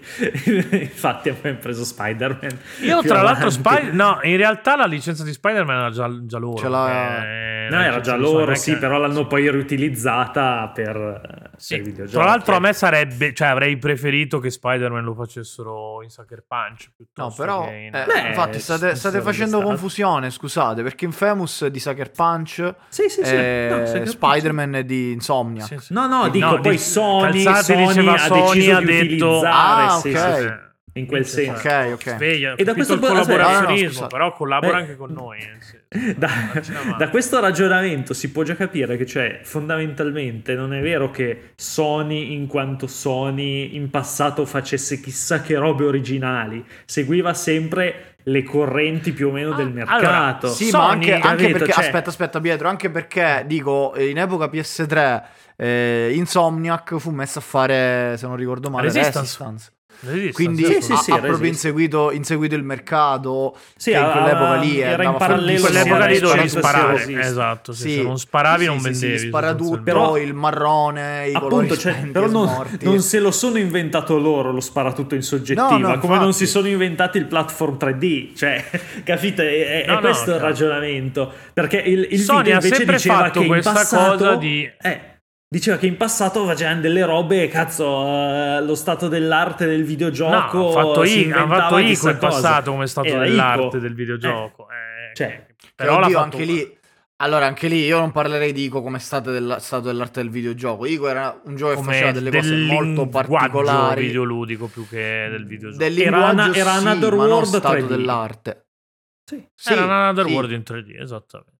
B: Infatti abbiamo preso Spider-Man.
A: Io, tra l'altro,
B: avanti.
A: Spider- no, in realtà la licenza di Spider-Man era già, già loro.
C: Ce l'ha-
A: perché
B: No, era già loro, sì,
A: che-
B: però l'hanno poi riutilizzata per,
A: Sì.
B: per i videogiochi.
A: Tra l'altro, a
B: eh.
A: me sarebbe, cioè, avrei preferito che Spider-Man lo facessero in Sucker Punch.
C: No, però,
A: in-
C: eh,
B: Beh,
C: infatti, state, state facendo confusione, scusate, perché Infamous di Sucker Punch,
B: Sì, sì, sì. No, Sucker Punch.
C: Spider-Man di Insomniac.
A: Sì, sì.
B: No, no,
A: No,
B: dico poi
A: di-
B: Sony, Sony
A: diceva
B: ha
A: Sony,
B: deciso
A: ha
B: di
A: detto-
B: utilizzare
C: Ah,
B: sì,
C: ok.
B: sì, sì, in quel senso.
C: Ok, ok.
A: Sveglia,
B: E da questo
A: collaborazionismo,
C: no, no, scusate.
A: però collabora
B: Beh.
A: anche con noi. eh.
B: Da, da questo ragionamento si può già capire che, cioè, fondamentalmente non è vero che Sony, in quanto Sony in passato facesse chissà che robe originali, seguiva sempre le correnti più o meno del
A: Ah,
B: mercato.
A: allora,
C: Sì,
A: Sony,
C: ma anche, anche perché,
B: cioè-
C: aspetta, aspetta Pietro, anche perché, dico, in epoca PS3 eh, Insomniac fu messo a fare, se non ricordo male,
A: Resistance.
C: Resistance.
A: Resistance,
C: Quindi
B: Sì,
C: ha,
B: sì, sì,
C: ha proprio inseguito, inseguito il mercato
B: Sì,
C: che in quell'epoca lì
B: era in
C: andava
B: parallelo
A: in quell'epoca lì dovevi sparare. Esatto, sì,
C: Sì.
A: se non sparavi
C: Sì,
A: non
C: sì,
A: vendevi.
C: sì, spara tutto,
A: sostanzialmente.
B: Però-
C: il marrone, i colori
B: Appunto, cioè, però non, non se lo sono inventato loro lo sparatutto in soggettiva,
C: No, no,
B: come
C: infatti.
B: non si sono inventati il platform 3D, cioè, capite? È, è
A: No, no,
B: questo il ragionamento. Perché il, il
A: Sony
B: video
A: ha
B: invece
A: sempre
B: diceva
A: fatto
B: che in
A: questa
B: passato,
A: cosa di-
B: eh, diceva che in passato facevano delle robe, cazzo, eh, lo stato dell'arte del videogioco.
A: No, ha fatto, I- ha
B: inventava
A: fatto Ico in passato come stato
B: Era
A: dell'arte
B: Ico.
A: del videogioco. eh,
B: Cioè,
A: però fatto
C: anche lì. Allora, anche lì io non parlerei di Ico come stato, della- stato dell'arte del videogioco. Ico era un gioco che
A: come
C: faceva delle cose molto particolari.
A: videoludico più che del videogioco.
C: Del
B: Era una- era
C: sì,
B: Another
C: ma non
B: World
C: stato
B: 3D.
C: dell'arte.
B: Sì.
C: Sì,
A: Era un Another
C: sì.
A: World in 3D, esattamente.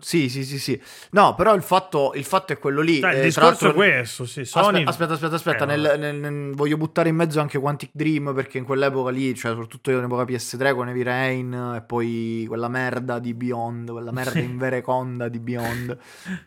C: Sì, sì, sì, sì. No, però il fatto, il fatto è quello lì.
A: Cioè, il
C: eh,
A: discorso è questo, sì, Sony...
C: Aspetta, aspetta, aspetta,
A: Eh,
C: nel- nel- nel- voglio buttare in mezzo anche Quantic Dream perché in quell'epoca lì, cioè soprattutto io in epoca PS3 con Heavy Rain e poi quella merda di Beyond, quella merda in vereconda di Beyond,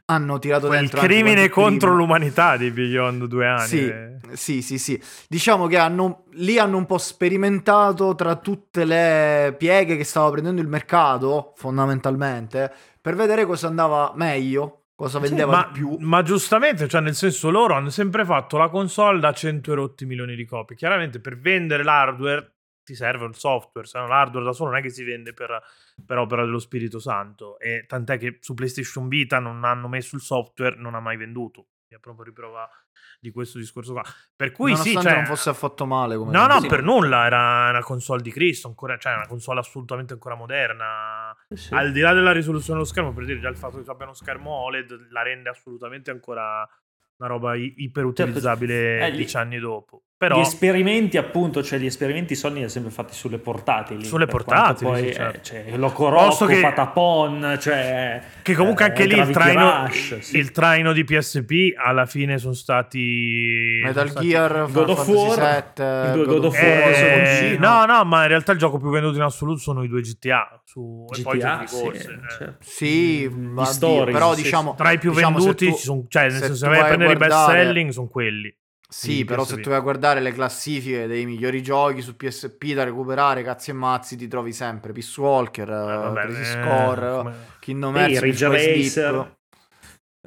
C: hanno tirato
A: Quel
C: dentro anche
A: crimine
C: Quantic Dream.
A: contro l'umanità di Beyond due anni.
C: Sì,
A: eh.
C: sì, sì, sì. Diciamo che hanno, lì hanno un po' sperimentato tra tutte le pieghe che stava prendendo il mercato, fondamentalmente, per vedere cosa andava meglio, cosa vendeva
A: ma,
C: di più.
A: ma giustamente, cioè nel senso loro hanno sempre fatto la console da 100 e rotti milioni di copie. Chiaramente per vendere l'hardware ti serve un software, se no l'hardware da solo non è che si vende per, per opera dello Spirito Santo. E tant'è che su PlayStation Vita non hanno messo il software, non ha mai venduto. È proprio riprova di questo discorso qua. Per cui sì,
C: Nonostante
A: cioè,
C: non fosse affatto male come
A: No, no,
C: sì.
A: per nulla, era una console di Cristo, ancora, cioè una console assolutamente ancora moderna.
B: Sì.
A: Al di là della risoluzione dello schermo, per dire già il fatto che tu abbia uno schermo OLED la rende assolutamente ancora una roba i- iperutilizzabile
B: eh,
A: dieci anni dopo. Però
B: Gli esperimenti, appunto, cioè gli esperimenti Sony li ha sempre fatti sulle portatili.
A: Sulle portatili,
B: Poi,
A: sì,
B: eh,
A: certo.
B: cioè, Loco Rocco,
A: che-
B: Patapon, cioè...
A: Che comunque
B: eh,
A: anche lì il traino,
B: Rush, sì.
A: il traino di PSP alla fine sono stati.
C: Metal
A: sono stati-
C: Gear,
B: God of War,
C: Fantasy
B: i
C: VII,
B: due God of War
A: Eh, no, no, ma in realtà il gioco più venduto in assoluto sono i due GTA. Su, e poi
B: GTA, sì,
A: corse, eh.
B: cioè,
C: Sì,
B: mm, di
C: però diciamo
A: Tra i più
C: diciamo,
A: venduti,
C: tu-
A: ci sono, cioè, nel
C: se
A: senso, se vai a prendere i best selling, sono quelli.
C: Sì, però
A: PSP.
C: se tu vai a guardare le classifiche dei migliori giochi su PSP da recuperare, cazzi e mazzi, ti trovi sempre Peace Walker,
A: Eh, vabbè,
C: Crisis
A: eh,
C: Core,
A: come-
C: Kingdom
B: Sì,
C: Hearts,
B: Ridge Racer.
C: Sleep.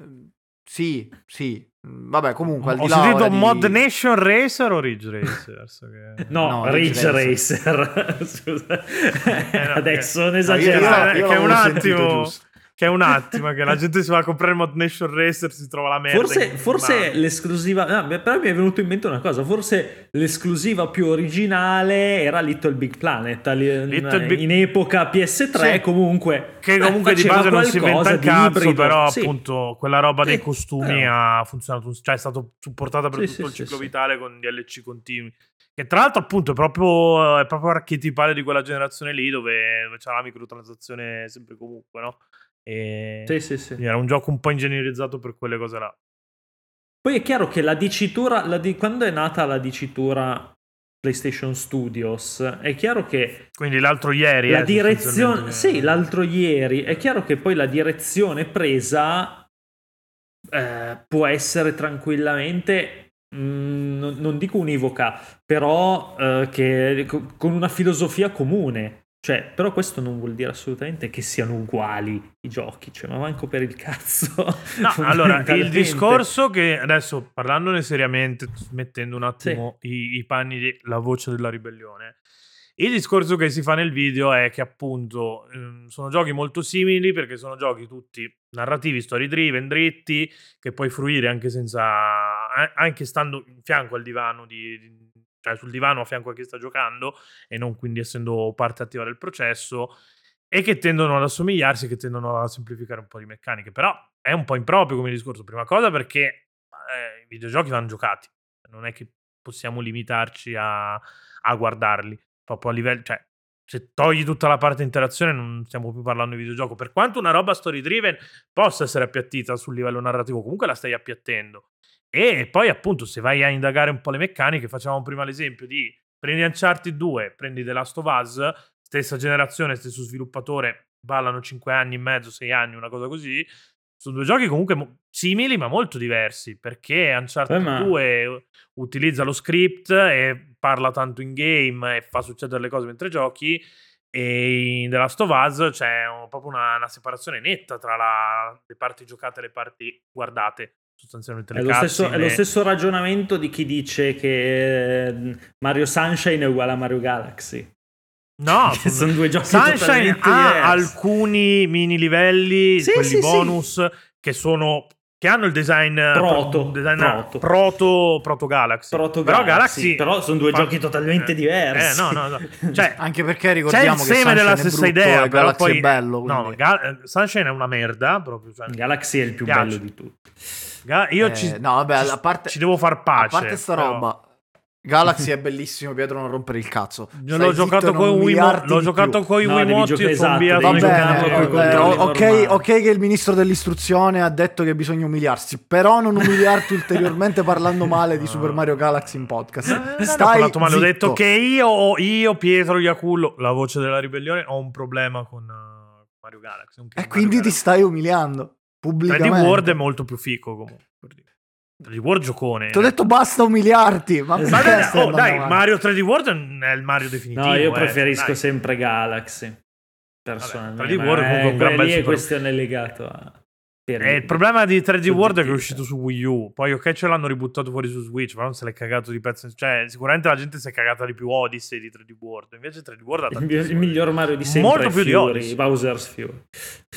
C: Eh, Sì, sì. Vabbè, comunque al
A: Ho
C: di là
A: sentito
C: ora di-
A: Mod Nation Racer o Ridge Racer? So che-
B: No,
C: No,
B: Ridge
C: Ridge
B: Racer. Scusa.
A: Eh, no,
B: Adesso non
C: No, io-
B: esagerare.
C: io
A: che è un
C: sentito
A: attimo-
C: giusto.
A: Che è un attimo che la gente si va a comprare il Mod Nation Racer, si trova la merda.
B: Forse, forse l'esclusiva, no, però mi è venuto in mente una cosa, forse l'esclusiva più originale era Little Big Planet,
A: Little
B: in,
A: Big-
B: epoca PS3
C: Sì.
B: comunque.
A: Che
B: eh,
A: comunque di
B: faceva
A: base non si inventa
B: di
A: cazzo,
B: ibrido.
A: però
B: Sì.
A: appunto quella roba dei costumi
B: però-
A: ha funzionato, cioè è stato supportata per
B: Sì,
A: tutto il ciclo vitale con DLC continui. Che tra l'altro appunto è proprio, è proprio archetipale di quella generazione lì dove, dove c'era la microtransazione sempre comunque, no? E
B: Sì, sì, sì.
A: era un gioco un po' ingegnerizzato per quelle cose là.
B: Poi è chiaro che la dicitura, la di- quando è nata la dicitura PlayStation Studios, è chiaro che
A: Quindi l'altro ieri...
B: la
A: eh,
B: direzione, sì, l'altro ieri, è chiaro che poi la direzione presa eh, può essere tranquillamente, mm, non, non dico univoca, però eh, che, co- con una filosofia comune. Cioè, però questo non vuol dire assolutamente che siano uguali i giochi, cioè, ma manco per il cazzo.
A: No, allora, il discorso che adesso parlandone seriamente, mettendo un attimo i, i panni della voce della ribellione, il discorso che si fa nel video è che appunto ehm, sono giochi molto simili perché sono giochi tutti narrativi, story driven, dritti, che puoi fruire anche senza, anche stando in fianco al divano di, di- cioè sul divano a fianco a chi sta giocando e non quindi essendo parte attiva del processo e che tendono ad assomigliarsi, che tendono a semplificare un po' di meccaniche. Però è un po' improprio come discorso. Prima cosa perché eh, i videogiochi vanno giocati, non è che possiamo limitarci a, a guardarli. Proprio a livello, cioè, se togli tutta la parte interazione, non stiamo più parlando di videogioco. Per quanto una roba story driven possa essere appiattita sul livello narrativo, comunque la stai appiattendo. E poi, appunto, se vai a indagare un po' le meccaniche, facevamo prima l'esempio di prendi Uncharted 2, prendi The Last of Us, stessa generazione, stesso sviluppatore, ballano 5 anni e mezzo, 6 anni, una cosa così. Sono due giochi comunque mo- simili, ma molto diversi, perché Uncharted
B: Eh, ma-
A: 2 utilizza lo script e parla tanto in game e fa succedere le cose mentre giochi. E in The Last of Us c'è proprio una, una separazione netta tra la- le parti giocate e le parti guardate. Sostanzialmente le
B: È lo, stesso, è lo stesso ragionamento di chi dice che eh, Mario Sunshine è uguale a Mario Galaxy.
A: No,
B: sono due giochi
A: Sunshine ha
B: diversi.
A: alcuni mini livelli,
B: Sì,
A: quelli
B: sì, sì.
A: bonus, che sono che hanno il design
B: Proto,
A: design
B: proto.
A: proto, proto Galaxy.
B: Proto
A: Però
B: Galaxy,
A: Galaxy
B: però sono due
A: fa-
B: giochi totalmente
A: eh,
B: diversi.
A: Eh, no, no, no. Cioè,
C: Anche perché
A: c'è
C: ricordiamo
A: il
C: che
A: seme
C: Sunshine
A: della
C: è
A: stessa
C: brutto
A: idea,
C: e
A: però
C: Galaxy
A: poi
C: è bello.
A: No,
C: quindi-
A: Ga- eh, Sunshine è una merda, proprio, cioè,
B: Galaxy è il più
A: Piace.
B: bello di tutti.
A: Ga- io
C: Eh,
A: ci,
C: no, vabbè,
A: ci-
C: parte-
A: ci devo far pace.
C: A parte sta
A: però-
C: roba, Galaxy è bellissimo, Pietro, non rompere il cazzo. Stai
A: l'ho giocato con Wiimote, l'ho giocato con i
B: No,
A: Wiimote e sono
B: esatto,
C: eh,
B: controlli
C: ok, ok che il ministro dell'istruzione ha detto che bisogna umiliarsi, però non umiliarti ulteriormente parlando male di Super Mario Galaxy in podcast.
A: Eh,
C: Stai
A: parlato male, ho detto che io, io, Pietro Iacullo, la voce della ribellione, ho un problema con uh, Mario Galaxy.
C: E
A: Mario
C: quindi ti
A: Galaxy.
C: stai umiliando
A: 3D
C: pubblicamente.
A: World è molto più fico comunque. per dire. 3D World giocone.
C: Ti ho detto basta umiliarti, ma
B: Esatto.
A: Dai, oh, dai? Mario 3D World è il Mario definitivo.
B: No, io
A: eh,
B: preferisco
A: dai.
B: sempre Galaxy. Personalmente.
A: Vabbè, 3D World
B: Ma,
A: comunque è un gran
B: eh,
A: bel
B: è
A: super-
B: questione legato a...
A: Eh, il problema di 3D World è che è uscito su Wii U. Poi, ok, ce l'hanno ributtato fuori su Switch, però non se l'è cagato di pezzo. Cioè, sicuramente la gente si è cagata di più Odyssey di 3D World. Invece 3D World ha
B: Il, mi- il miglior Mario di sempre
A: Molto più di
B: Fury,
A: Odyssey.
B: Bowser's Fury.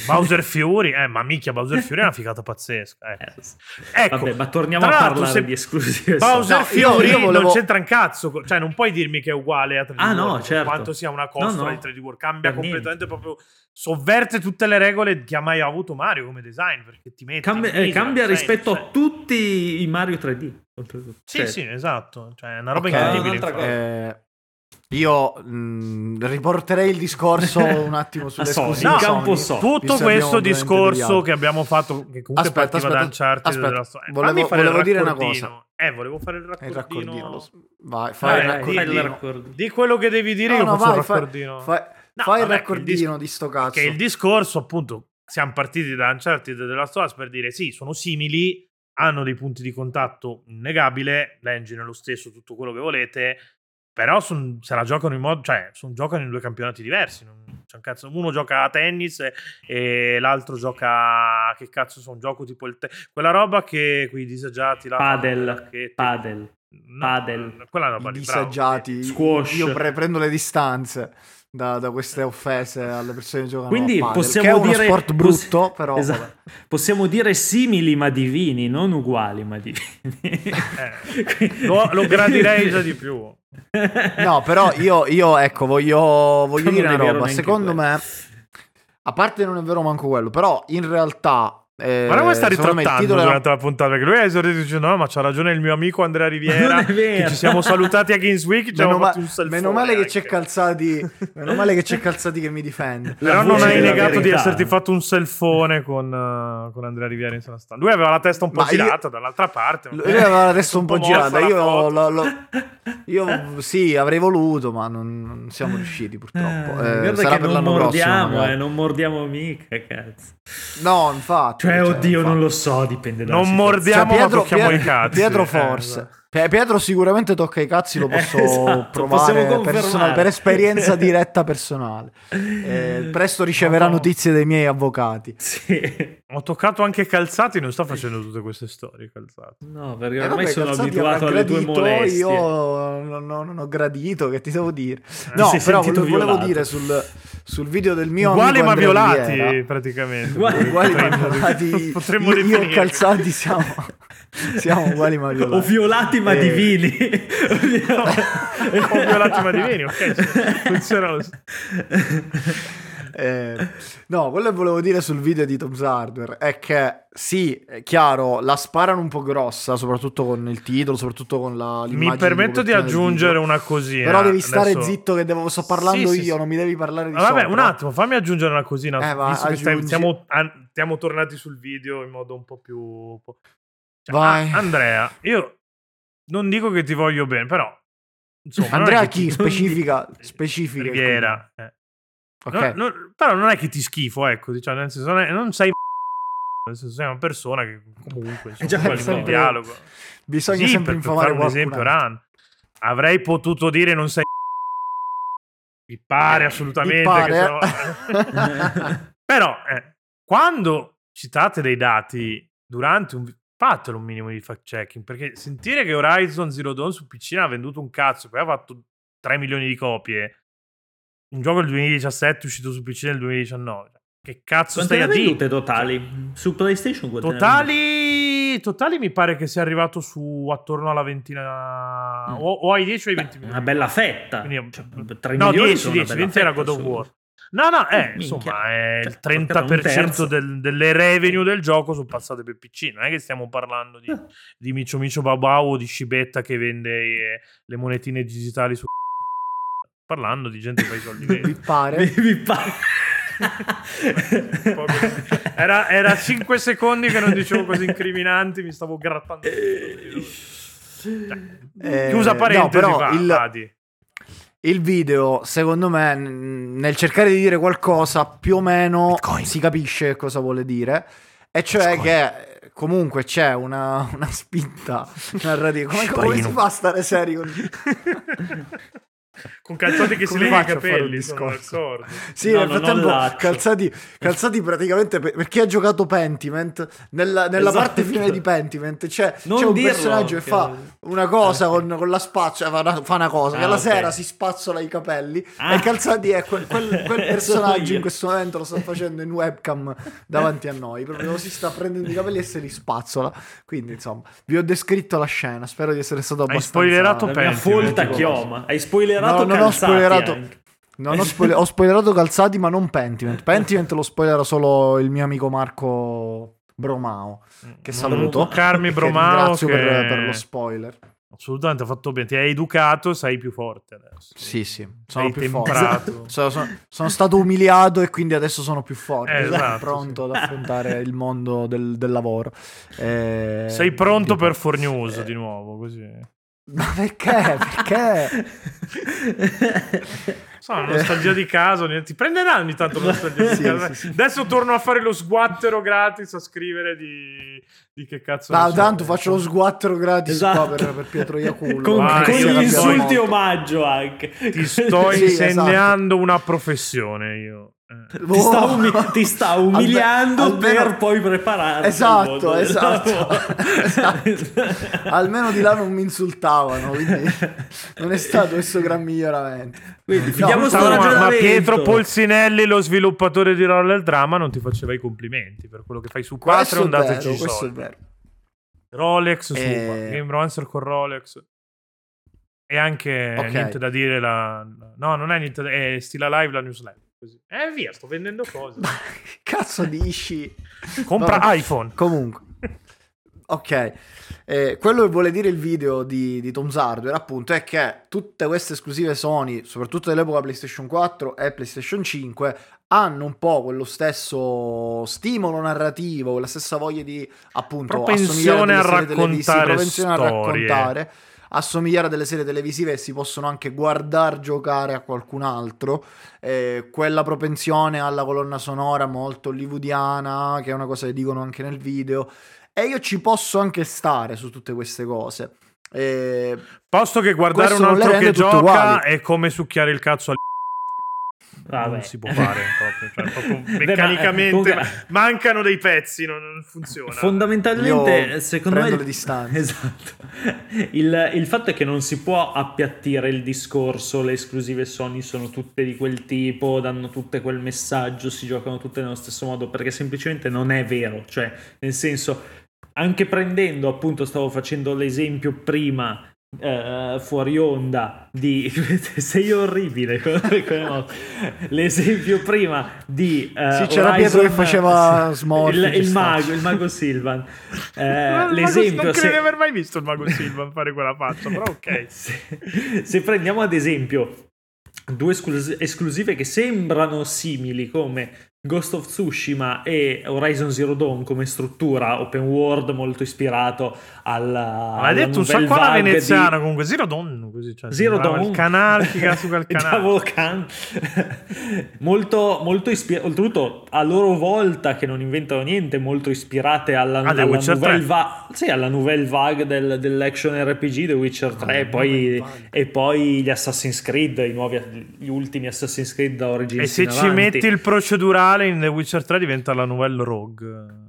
A: Bowser Fury, eh, ma minchia, Bowser Fury è una figata pazzesca. eh.
B: Eh.
A: Ecco,
B: Vabbè, ma torniamo a parlare
A: se
B: di esclusive.
A: Bowser
C: No,
A: Fury
C: io volevo-
A: non c'entra un cazzo, cioè non puoi dirmi che è uguale a 3D
B: Ah,
A: World,
B: no, certo.
A: quanto sia una costola
B: No, no.
A: di 3D World, cambia
B: Per
A: completamente proprio, sovverte tutte le regole che ha mai avuto Mario come design, perché ti metti
B: Cambia,
A: in
B: eh, cambia
A: sai,
B: rispetto
A: cioè-
B: a tutti i Mario 3D. oltretutto.
A: Sì,
B: Cioè,
A: sì, esatto. Cioè, è una roba
C: Ok.
A: incredibile.
C: Eh, io mh, riporterei il discorso un attimo sulle esclusive
A: in
B: campo
C: Sony.
A: Tutto questo discorso che abbiamo fatto, che comunque
C: Aspetta,
A: partiva da
C: aspetta, aspetta.
A: della storia.
C: Volevo- volevo
A: il
C: dire una
A: raccordino.
C: cosa.
A: Eh, volevo fare il
C: Il
A: raccordino.
C: raccordino. lo s- Vai,
B: Vai,
C: fai il
B: vai,
C: raccordino.
B: fai il raccordo.
A: Di quello che devi dire,
C: No,
A: io
C: no,
A: faccio
C: vai,
A: il
C: fai-
A: raccordino.
C: fai-
A: No,
C: fai il
A: vabbè,
C: raccordino
A: dis-
C: di sto cazzo.
A: Che il discorso, appunto, siamo partiti da Uncharted della Stories per dire sì, sono simili, hanno dei punti di contatto innegabile, l'engine è lo stesso, tutto quello che volete, però son- se la giocano in modo, cioè, son- giocano in due campionati diversi. non- c'è un cazzo- uno gioca a tennis e, e l'altro gioca, che cazzo so, un gioco tipo il te- quella roba che quei disagiati le
B: Padel, padel.
A: No,
B: padel.
A: quella roba
C: I
A: lì, bravo.
C: disagiati.
B: Squash.
C: Io pre- prendo le distanze da, da queste offese alle persone che giocano
B: Quindi
C: a padel,
B: possiamo
C: che è uno
B: dire
C: sport brutto, però
B: Esatto. Possiamo dire simili ma divini, non uguali ma divini.
A: Eh, lo, lo gradirei già di più.
C: No, però io, io, ecco, voglio, voglio dire una roba. Secondo
B: quello.
C: me, a parte non è vero manco quello, però in realtà... Eh,
A: Guarda come sta
C: secondo me il
A: ritrattando
C: titolo era-
A: durante la puntata perché lui ha esordito dicendo no ma c'ha ragione il mio amico Andrea Riviera
B: Non
A: che ci siamo salutati a Games Week
C: Meno, ma-
A: un
C: meno male che
A: anche.
C: c'è Calzati meno male che c'è Calzati che mi difende.
A: Però non hai negato di esserti fatto un selfone con, uh, con Andrea Riviera in sala stampa. Lui aveva la testa un po'
C: Ma io-
A: girata dall'altra parte
C: lui aveva la testa un po'
A: mossa
C: girata. io, lo- lo- io sì avrei voluto ma non, non siamo riusciti purtroppo. Eh,
B: Guarda
C: sarà
B: che
C: per
B: non
C: l'anno prossimo
B: mordiamo,
C: magari.
B: eh, non mordiamo mica, cazzo.
C: no infatti
B: Cioè, oddio,
C: infatti.
B: non lo so, dipende da
A: Non mordiamo.
C: Cioè,
A: ma tocchiamo i cazzi.
C: Pietro
A: Eh,
C: forse. Pe- Pietro sicuramente tocca i cazzi, lo posso
B: Eh, esatto,
C: provare personale, per esperienza diretta personale. Eh, presto riceverà
A: No, no.
C: notizie dai miei avvocati.
B: Sì.
A: Ho toccato anche Calzati non sto facendo tutte queste storie Calzati
B: No, perché
C: Eh,
B: ormai
C: vabbè,
B: sono abituato alle tue
C: gradito,
B: molestie.
C: Io non, non- non ho gradito, che ti devo dire.
A: Ti
C: No, però volevo,
B: violato.
C: dire sul, sul video del mio
A: uguali
C: amico
A: ma violati
C: Riviera,
A: praticamente
B: Uguali-
C: uguali ma
A: Potremmo-
C: violati.
A: potremmo
C: io, io e. Calzati siamo, siamo uguali ma violati.
B: O violati ma
C: Eh,
B: divini.
A: o violati ma divini ok funziona lo stesso.
C: Eh, no, quello che volevo dire sul video di Tom's Hardware è che sì, è chiaro, la sparano un po' grossa, soprattutto con il titolo, soprattutto con la
A: mi permetto di aggiungere una cosina
C: Però devi stare
A: Adesso-
C: zitto che devo, sto parlando
A: Sì,
C: io,
A: sì.
C: non mi devi parlare di
A: Ah, vabbè,
C: sopra.
A: un attimo, fammi aggiungere una cosina.
C: Eh, va,
A: visto che stai-
C: aggiungi.
A: siamo, an- siamo tornati sul video in modo un po' più. Cioè,
C: Vai.
A: ah, Andrea, io non dico che ti voglio bene, però. Insomma,
C: Andrea chi?
A: ti-
C: Specifica, specifica.
A: Riviera. eh.
C: Cognome. Ok.
A: No, no, però non è che ti schifo, ecco, diciamo, nel senso, non, è- non sei. Nel senso, sei una persona che comunque insomma,
B: già
A: il
B: qualcosa.
A: dialogo.
C: Bisogna
A: Sì,
C: sempre
A: per, per
C: infamare
A: fare un esempio. Ran. Avrei potuto dire non sei. Mi pare assolutamente
C: Mi pare,
A: che sono... Però, eh, quando citate dei dati durante un... Fatelo un minimo di fact checking, perché sentire che Horizon Zero Dawn su PC ha venduto un cazzo, poi ha fatto 3 milioni di copie, un gioco del 2017 uscito su PC nel 2019, che cazzo
B: Quante
A: stai a dire?
B: totali? Su PlayStation
A: Totali, totali mi pare che sia arrivato su attorno alla ventina
B: Mm.
A: o, o ai 10 o ai
B: Beh,
A: 20 milioni.
B: una bella fetta.
A: Quindi-
B: Cioè, 3
A: no,
B: milioni
A: 10,
B: sono
A: 10,
B: una bella
A: 20 era God of War. No, no, eh, insomma, è
B: Cioè,
A: il
B: porca, un
A: 30%
B: terzo.
A: del- delle revenue del gioco sono passate per PC. Non è che stiamo parlando di,
B: Eh.
A: di Micio Micio Babau o di Scibetta che vende eh, le monetine digitali su... Parlando di gente che fa i soldi veri.
C: Mi pare.
B: Mi pare.
A: Era, era 5 secondi che non dicevo cose incriminanti, mi stavo grattando.
C: Eh,
A: Chiusa
C: no,
A: parentesi,
C: però
A: va,
C: il-
A: Vadi.
C: Il video, secondo me, nel cercare di dire qualcosa, più o meno
A: Bitcoin.
C: si capisce cosa vuole dire. E cioè
A: Bitcoin.
C: che eh, comunque c'è una, una spinta narrativa. Come, come si fa a stare seri con...
A: Con calzati che si
C: Come
A: lega i
C: faccio a fare un
A: capelli, sono d'accordo.
C: Sì,
B: No,
C: nel frattempo calzati, calzati praticamente per, per chi ha giocato Pentiment, nella, nella
B: Esatto.
C: parte finale di Pentiment c'è, c'è un personaggio che fa una cosa
B: Ah,
C: con, con la spazzola, fa una, fa una cosa, che
B: Ah,
C: alla
B: ok.
C: sera si spazzola i capelli
B: Ah.
C: e calzati è quel, quel- quel personaggio
B: io.
C: in questo momento lo sta facendo in webcam davanti a noi, proprio si sta prendendo i capelli e se li spazzola. Quindi insomma, vi ho descritto la scena, spero di essere stato
A: Hai
C: abbastanza...
A: spoilerato
B: La mia
A: Pentiment.
B: folta chioma. Hai spoilerato
C: No, non ho spoilerato.
B: anche.
C: Non ho, spoiler- ho spoilerato calzati, ma non Pentiment. Pentiment lo spoilera solo il mio amico Marco Bromao. Che
A: Non
C: saluto.
A: toccarmi
C: Che
A: Bromao
C: ringrazio
A: che-
C: per, per lo spoiler.
A: Assolutamente, ha fatto bene. Ti hai educato, sei più forte adesso.
C: Sì, sì, sono
A: Sei
C: più forte.
A: temprato.
C: Sono, sono- sono stato umiliato e quindi adesso sono più forte.
A: Eh, esatto,
C: pronto
A: sì.
C: ad affrontare il mondo del, del lavoro. Eh,
A: Sei pronto per Fornews
C: eh,
A: di nuovo, così.
C: Ma perché? Perché?
A: So, una nostalgia di caso, ti prenderà ogni tanto la nostalgia di
C: Sì,
A: caso.
C: sì, sì.
A: Adesso torno a fare lo sguattero gratis a scrivere di, di che cazzo
C: Ma
A: ne so.
C: tanto faccio lo sguattero gratis
B: Esatto.
C: qua per, per Pietro Iacullo.
B: con,
A: Vai,
B: con gli insulti omaggio anche.
A: Ti sto
C: Sì,
A: insegnando una professione io. Eh.
B: Ti sta, umi- ti sta umiliando
C: almeno-
B: per poi prepararti.
C: Esatto, esatto. Esatto. Almeno di là non mi insultavano, quindi non è stato questo gran miglioramento.
B: Quindi
C: No,
A: ma- ma. Pietro Polsinelli, lo sviluppatore di Roller Drama, non ti faceva i complimenti per quello che fai su
C: Questo è
A: Patreon.
C: vero,
A: Dateci i
C: questo è
A: soldi.
C: vero.
A: Rolex su
C: Eh.
A: Game Romancer con Rolex. E anche
C: Ok.
A: niente da dire. La- no, non è niente da è Stila Live la newsletter. Così. Eh, via, sto vendendo cose.
C: Che cazzo dici?
A: Compra
C: Vabbè.
A: iPhone.
C: Comunque, ok. Eh, quello che vuole dire il video di, di Tom's Hardware, appunto, è che tutte queste esclusive Sony, soprattutto dell'epoca PlayStation 4 e PlayStation 5, hanno un po' quello stesso stimolo narrativo, quella stessa voglia di appunto
A: Propensione
C: assomigliare
A: a raccontare
C: propensione a raccontare, assomigliare a delle serie televisive e si possono anche guardare giocare a qualcun altro. Eh, quella propensione alla colonna sonora molto hollywoodiana, che è una cosa che dicono anche nel video. E io ci posso anche stare su tutte queste cose. Eh,
A: Posto che guardare un altro che gioca
C: uguali.
A: è come succhiare il cazzo al
B: Vabbè.
A: non si può fare proprio, cioè, proprio
B: Beh, ma, eh,
A: meccanicamente
B: comunque-
A: mancano dei pezzi, non, non funziona.
B: Fondamentalmente,
C: Io
B: secondo me.
C: le distanze.
B: Esatto. Il, il fatto è che non si può appiattire il discorso. Le esclusive Sony sono tutte di quel tipo, danno tutte quel messaggio, si giocano tutte nello stesso modo, perché semplicemente non è vero. Cioè, nel senso, anche prendendo, appunto, stavo facendo l'esempio prima. Eh, fuori onda di sei orribile l'esempio prima di eh,
C: Sì, c'era Pietro
B: Horizon-
C: che faceva smorfie,
B: il, il mago il mago Silvan.
A: Mago-
B: l'esempio
A: non credo
B: se-
A: di aver mai visto il mago Silvan fare quella faccia, però ok.
B: se, se prendiamo ad esempio due esclus- esclusive che sembrano simili come Ghost of Tsushima e Horizon Zero Dawn come struttura open world molto ispirato alla
A: Ma hai detto un sacco alla
B: vague di-
A: veneziana comunque Zero Dawn così cioè,
B: Zero Dawn
A: il canale che su quel canale
B: molto molto ispirate oltretutto a loro volta che non inventano niente molto ispirate alla,
A: Ah,
B: alla nouvelle
A: 3.
B: va- sì, alla nouvelle vague del- dell'action RPG The Witcher 3 e, poi,
C: vague.
B: e poi gli Assassin's Creed i nuovi, gli ultimi Assassin's Creed da Origins
A: e se ci metti il procedurale in The Witcher 3 diventa la nouvelle Rogue eh.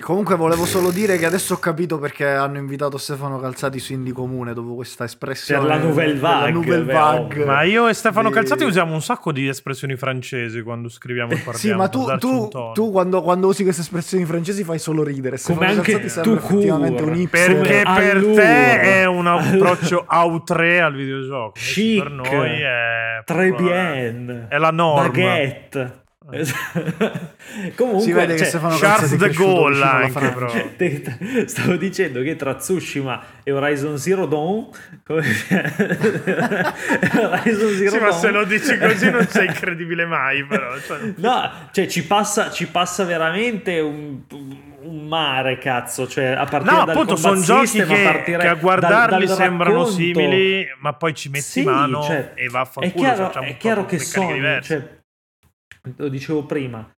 C: Comunque volevo solo dire che adesso ho capito perché hanno invitato Stefano Calzati su Indie Comune dopo questa espressione
B: Per la nouvelle vague,
C: nouvelle vague.
A: ma io e Stefano
C: di-
A: Calzati usiamo un sacco di espressioni francesi quando scriviamo e parliamo
C: Sì, ma tu, tu- tu quando, quando usi queste espressioni francesi fai solo ridere. Stefano
B: Come anche
C: Calzati
B: tout
C: effettivamente un
A: perché
C: hipster.
B: Come-
A: per te è un approccio outre al videogioco
B: Chic.
A: per noi è
B: Très bien
A: è la norma
B: baguette comunque
C: Si vede che
B: cioè,
A: Charles
C: vicino alla
A: anche, però.
B: Stavo dicendo che tra Tsushima e Horizon Zero Dawn come... Horizon Zero
A: sì ma
B: Dawn
A: se lo dici così non sei incredibile mai però cioè,
B: No, cioè ci passa, ci passa veramente un, un mare, cazzo. Cioè, a partire
A: No,
B: dal
A: appunto, sono giochi che, che a
B: dal-
A: guardarli
B: dal
A: sembrano
B: racconto.
A: simili, ma poi ci metti
B: Sì,
A: mano
B: cioè,
A: e va a
B: È chiaro, è chiaro che cioè, lo dicevo prima,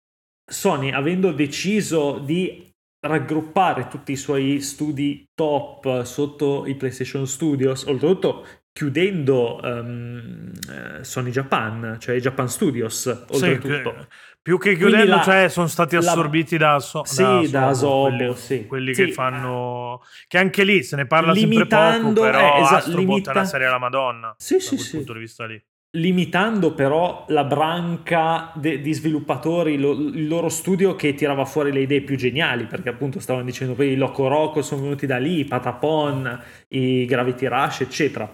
B: Sony avendo deciso di raggruppare tutti i suoi studi top sotto i PlayStation Studios, oltretutto chiudendo eh, Sony Japan, cioè Japan Studios,
A: Sì,
B: oltretutto.
A: che- più che chiudendo,
B: la-
A: cioè, sono stati
B: la-
A: assorbiti da, so,
B: Sì, da Asobo,
A: quelli,
B: sì.
A: quelli
B: Sì.
A: che fanno che anche lì se ne parla sempre
B: Limitando,
A: poco, però
B: eh, esa-
A: Astrobot
B: limita-
A: è una serie alla Madonna
B: Sì,
A: da
B: sì,
A: quel
B: sì.
A: punto di vista lì.
B: Limitando però la branca de- di sviluppatori, lo- il loro studio che tirava fuori le idee più geniali, perché appunto stavano dicendo poi i Loco Roco sono venuti da lì, i Patapon, i Gravity Rush, eccetera.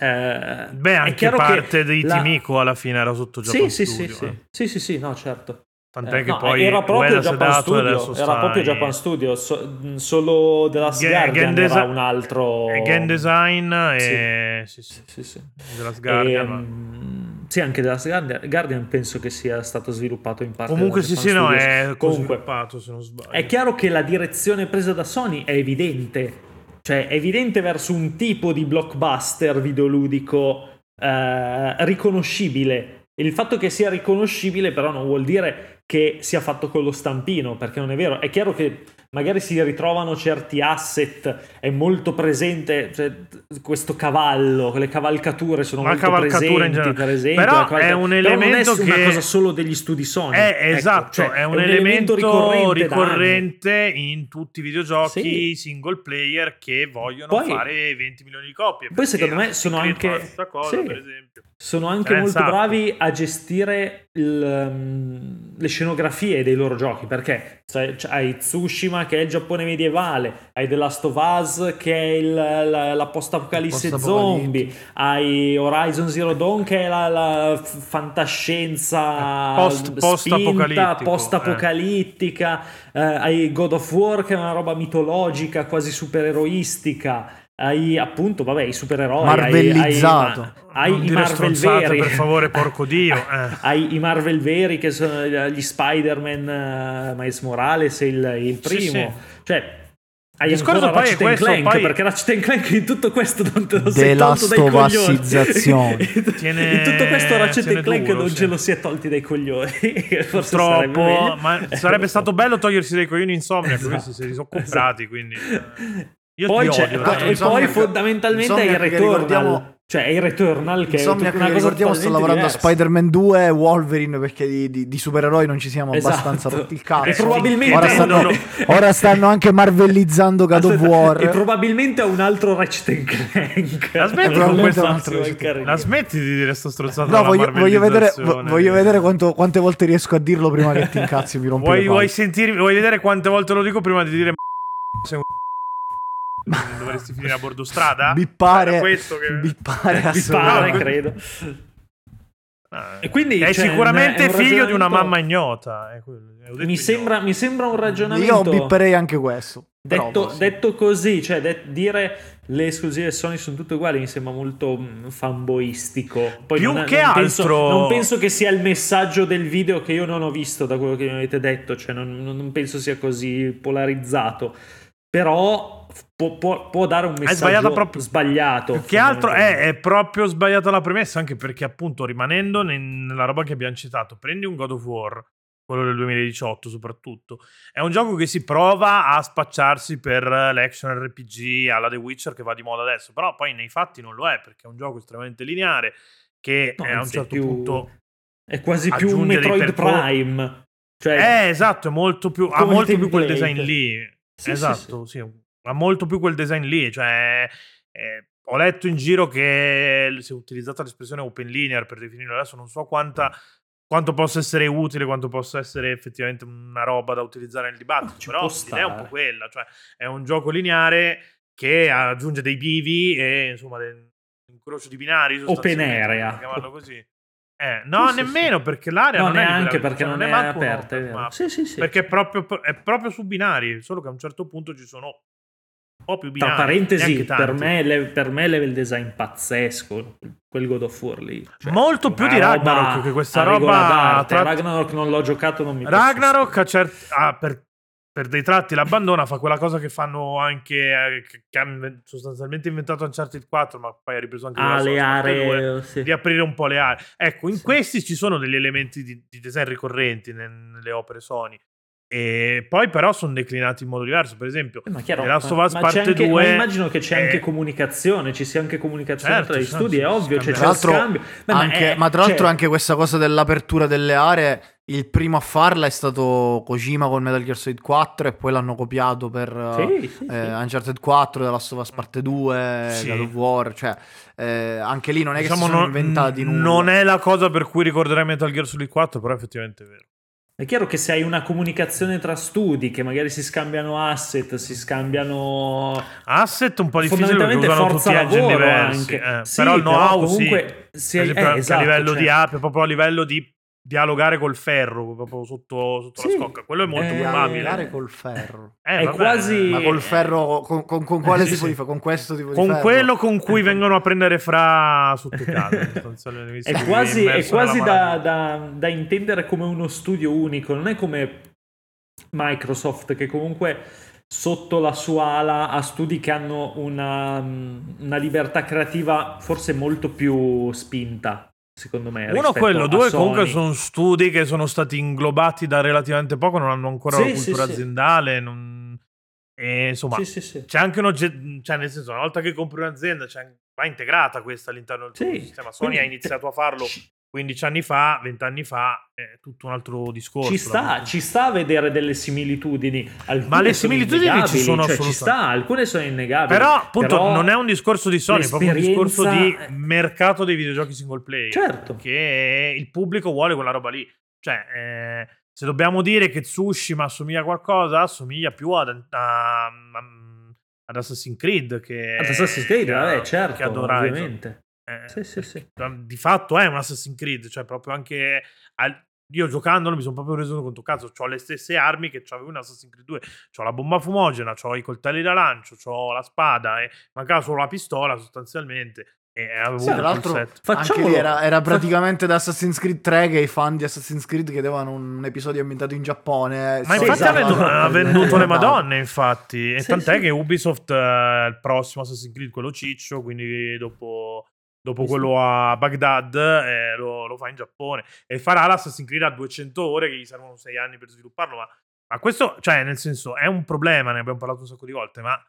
B: Eh,
A: Beh, anche parte dei
B: la-
A: Timico alla fine era sotto
B: Sì, sì, sì,
A: Studio,
B: sì.
A: eh.
B: sì, sì, sì, no, certo.
A: Tant'è
B: Eh,
A: che
B: no,
A: poi
B: era proprio Japan
A: e
B: Studio, era proprio Japan Studio, so- solo The Last
A: Ga-
B: Guardian
A: game
B: era un altro...
A: e game design e sì, sì,
B: Sì, sì.
A: Last Guardian, ma-
B: Ehm, sì, anche Last Guardian, Guardian penso che sia stato sviluppato in parte
A: Comunque sì, sì, no,
B: Studios.
A: è
B: Comunque,
A: sviluppato se non sbaglio.
B: È chiaro che la direzione presa da Sony è evidente, cioè è evidente verso un tipo di blockbuster videoludico eh, riconoscibile. E il fatto che sia riconoscibile però non vuol dire che sia fatto con lo stampino, perché non è vero. È chiaro che magari si ritrovano certi asset, è molto presente cioè, questo cavallo, le cavalcature sono
A: La
B: molto presenti, per esempio.
A: Però
B: cavalca-
A: è un
B: però non
A: elemento
B: è una
A: che-
B: cosa solo degli studi Sony.
A: È
B: Ecco,
A: esatto,
B: cioè,
A: è un, elemento,
B: ricorrente,
A: ricorrente,
B: anni.
A: in tutti i videogiochi
B: Sì.
A: single player che vogliono
B: Poi-
A: fare 20 milioni di copie.
B: Poi secondo me sono anche-
A: cosa,
B: sì.
A: per esempio.
B: Sono anche
A: Ce n'è un
B: molto bravi a gestire il, um, le scenografie dei loro giochi perché sai, c- hai Tsushima che è il Giappone medievale, hai The Last of Us che è il- la, la post-apocalisse zombie, hai Horizon Zero Dawn che è la, la fantascienza
A: Eh, post-
B: spinta, post-apocalittica, eh, hai God of War che è una roba mitologica, quasi supereroistica. Hai appunto, vabbè, i supereroi. hai-
C: Marvellizzato.
B: Hai, hai
A: non
B: i Marvel veri.
A: per favore, porco Dio. eh.
B: Hai i Marvel veri che sono gli Spider-Man, eh, Miles Morales, il, il
A: Sì,
B: primo.
A: sì.
B: Cioè, hai ancora
A: poi
B: Ratchet
A: questo,
B: Clank,
A: poi-
B: perché Ratchet Clank in tutto questo non te lo sei tolto dai coglioni.
A: Tiene-
B: in tutto questo Ratchet Clank
A: duro,
B: non
A: sì.
B: ce lo si è tolti dai coglioni. Forse sarebbe
A: Troppo,
B: meglio.
A: ma sarebbe stato bello togliersi dai coglioni insomnia,
B: Esatto.
A: questi se li sono comprati, quindi... eh. Io
B: Poi c'è,
A: odio, dai.
B: e poi fondamentalmente è il Returnal. Cioè, è il Returnal che
C: Insomma,
B: è
C: che
B: una cosa
C: ricordiamo
B: totalmente
C: lavorando a
B: diversa.
C: Spider-Man 2 e Wolverine perché di, di- di supereroi non ci siamo
B: Esatto.
C: abbastanza rotti il cazzo.
B: E probabilmente
C: ora, stanno,
A: no, no.
C: ora stanno anche marvellizzando God of
B: Aspetta,
C: War.
B: E probabilmente un altro Ratchet Clank.
A: La smetti
C: un altro.
A: La smetti di dire sto strozzato
C: No, voglio, voglio vedere, voglio vedere quanto- quante volte riesco a dirlo prima che ti incazzi e mi rompi
A: Vuoi,
C: le palle.
A: vuoi sentire, vuoi vedere quante volte lo dico prima di dire sei un dovresti finire a bordo strada? Era questo che...
B: Mi pare,
C: assolutamente.
B: credo.
A: Ah,
B: E quindi,
A: è
B: cioè,
A: sicuramente
B: è
A: figlio di una mamma ignota. è quello, ho detto
B: Mi sembra, mi sembra un ragionamento.
C: Io bipperei anche questo. però
B: Detto,
C: sì.
B: detto così, cioè de- dire le esclusive Sony sono tutte uguali mi sembra molto mm, fanboistico. Poi
A: Più
B: non,
A: che
B: non penso,
A: altro-
B: non penso che sia il messaggio del video che io non ho visto da quello che mi avete detto, cioè non- non penso sia così polarizzato. Però può, può- può dare un messaggio
A: proprio-
B: sbagliato.
A: Più che altro è, è proprio sbagliata la premessa, anche perché appunto rimanendo nel- nella roba che abbiamo citato, prendi un God of War, quello del 2018 soprattutto, è un gioco che si prova a spacciarsi per l'action RPG alla The Witcher che va di moda adesso, però poi nei fatti non lo è perché è un gioco estremamente lineare che
B: No,
A: a un certo
B: più-
A: punto...
B: È quasi più un Metroid
A: percor-
B: Prime. Cioè,
A: Eh, esatto, è molto più, ha molto più quel design lì.
B: Sì,
A: esatto, sì, ha molto più quel design lì. Cioè, eh, ho letto in giro che si è utilizzata l'espressione open linear per definirlo adesso, non so quanta, quanto possa essere utile, quanto possa essere effettivamente una roba da utilizzare nel dibattito.
B: Ci
A: però l'idea è un po' quella, cioè è un gioco lineare che aggiunge dei bivi e insomma un incrocio di binari.
B: Open area.
A: chiamarlo così. Eh, no,
B: Sì, sì,
A: nemmeno perché l'area
B: No,
A: non è
B: neanche
A: libera,
B: perché
A: cioè,
B: non è aperta, è
A: map.
B: Sì, sì, sì.
A: Perché è proprio, è proprio su binari, solo che a un certo punto ci sono po' più binari.
B: Tra parentesi, per me, per me level design pazzesco, quel God of War lì. Cioè,
A: Molto più di
B: roba
A: Ragnarok, che questa roba
B: d'arte.
A: tra-
B: Ragnarok non l'ho giocato, non mi
A: Ragnarok a cer- ah, per, per dei tratti l'abbandona, fa quella cosa che fanno anche, eh, che, hanno sostanzialmente inventato Uncharted 4, ma poi ha ripreso anche
B: Ah, le
A: Last of Us Part 2,
B: aree... sì.
A: di aprire un po' le aree. Ecco, in
B: Sì.
A: questi ci sono degli elementi di, di design ricorrenti nel- nelle opere Sony. E poi però sono declinati in modo diverso. Per esempio,
B: Eh, Ma, chiaro,
A: The Last
B: ma-
A: of Us
B: ma
A: parte
B: anche-
A: 2
B: ma immagino che c'è
A: è-
B: anche comunicazione, ci sia anche comunicazione
A: Certo,
B: tra gli studi,
A: sì,
B: è ovvio, c'è,
A: scambio.
B: c'è
C: l'altro,
B: scambio. Beh, ma
C: anche-
B: è-
C: ma tra l'altro
B: cioè,
C: anche questa cosa dell'apertura delle aree, il primo a farla è stato Kojima con Metal Gear Solid 4 e poi l'hanno copiato per
B: Sì, sì, sì.
C: eh, Uncharted 4, The Last of Us Parte 2,
A: Sì.
C: God of War, cioè eh, anche lì non è che
A: diciamo,
C: si sono
A: non,
C: inventati nulla.
A: non è la cosa per cui ricorderai Metal Gear Solid 4, però effettivamente è vero.
B: È chiaro che se hai una comunicazione tra studi, che magari si scambiano asset, si scambiano
A: Asset un po' difficile perché usano
B: forza
A: tutti engine
B: lavoro
A: diversi.
B: anche.
A: eh.
B: Sì,
A: però il know-how sì.
B: comunque
A: Per esempio,
B: eh, esatto,
A: a livello
B: cioè-
A: di app, proprio a livello di, dialogare col ferro proprio sotto, sotto
B: Sì.
A: la scocca. Quello è molto
B: Eh,
A: probabile.
C: Dialogare col ferro.
A: Eh,
B: È
A: vabbè,
B: quasi-
C: Ma col ferro, con, con- con quale
A: Sì,
C: tipo
A: sì.
C: di ferro? Con questo tipo di
A: Con
C: ferro?
A: quello con cui vengono a prendere fra sotto casa.
B: È quasi, è quasi da, da- da intendere come uno studio unico, non è come Microsoft che comunque sotto la sua ala ha studi che hanno una, una libertà creativa forse molto più spinta, secondo me.
A: Uno quello, due comunque sono studi che sono stati inglobati da relativamente poco, non hanno ancora
B: Sì,
A: una
B: sì,
A: cultura
B: sì.
A: aziendale. non- E insomma,
B: Sì, sì, sì.
A: c'è anche un oggetto, cioè nel senso, una volta che compri un'azienda, c'è, va integrata questa all'interno del
B: Sì,
A: sistema. Sony
B: quindi-
A: ha iniziato a farlo 15 anni fa, 20 anni fa, è tutto un altro discorso.
B: Ci sta, ci sta a vedere delle similitudini. Alcune
A: Ma le similitudini ci sono
B: cioè, ci sta, alcune sono innegabili.
A: Però, appunto,
B: Però
A: non è un discorso di Sony, è proprio un discorso di mercato dei videogiochi single player.
B: Certo.
A: Che il pubblico vuole quella roba lì. Cioè, eh, se dobbiamo dire che Tsushima assomiglia a qualcosa, assomiglia più ad, a- a- ad Assassin's Creed che
B: Ad Assassin's Creed,
A: che
B: vabbè,
A: che
B: certo,
A: ad Horizon.
B: ovviamente.
A: Eh,
B: Sì, sì, sì.
A: Di fatto è un Assassin's Creed, cioè proprio anche... al- io giocandolo mi sono proprio reso conto, cazzo, ho le stesse armi che avevo in Assassin's Creed 2. Ho la bomba fumogena, ho i coltelli da lancio, ho la spada e mancava solo la pistola sostanzialmente. E avevo
C: Sì,
A: tutto
C: tra l'altro,
B: Facciamolo.
C: era, era praticamente da Assassin's Creed 3 che i fan di Assassin's Creed chiedevano un, un episodio ambientato in Giappone.
A: Ma
C: Sony
A: infatti ha
B: esatto.
A: venduto, ha venduto le madonne, infatti. E
B: Sì,
A: tant'è
B: sì.
A: che Ubisoft eh, il prossimo Assassin's Creed, quello ciccio, quindi dopo, dopo
B: Sì, sì.
A: quello a Baghdad, eh, lo, lo fa in Giappone. E farà l'Assassin's Creed a 200 ore, che gli servono 6 anni per svilupparlo. Ma, ma questo, cioè, nel senso, è un problema, ne abbiamo parlato un sacco di volte, ma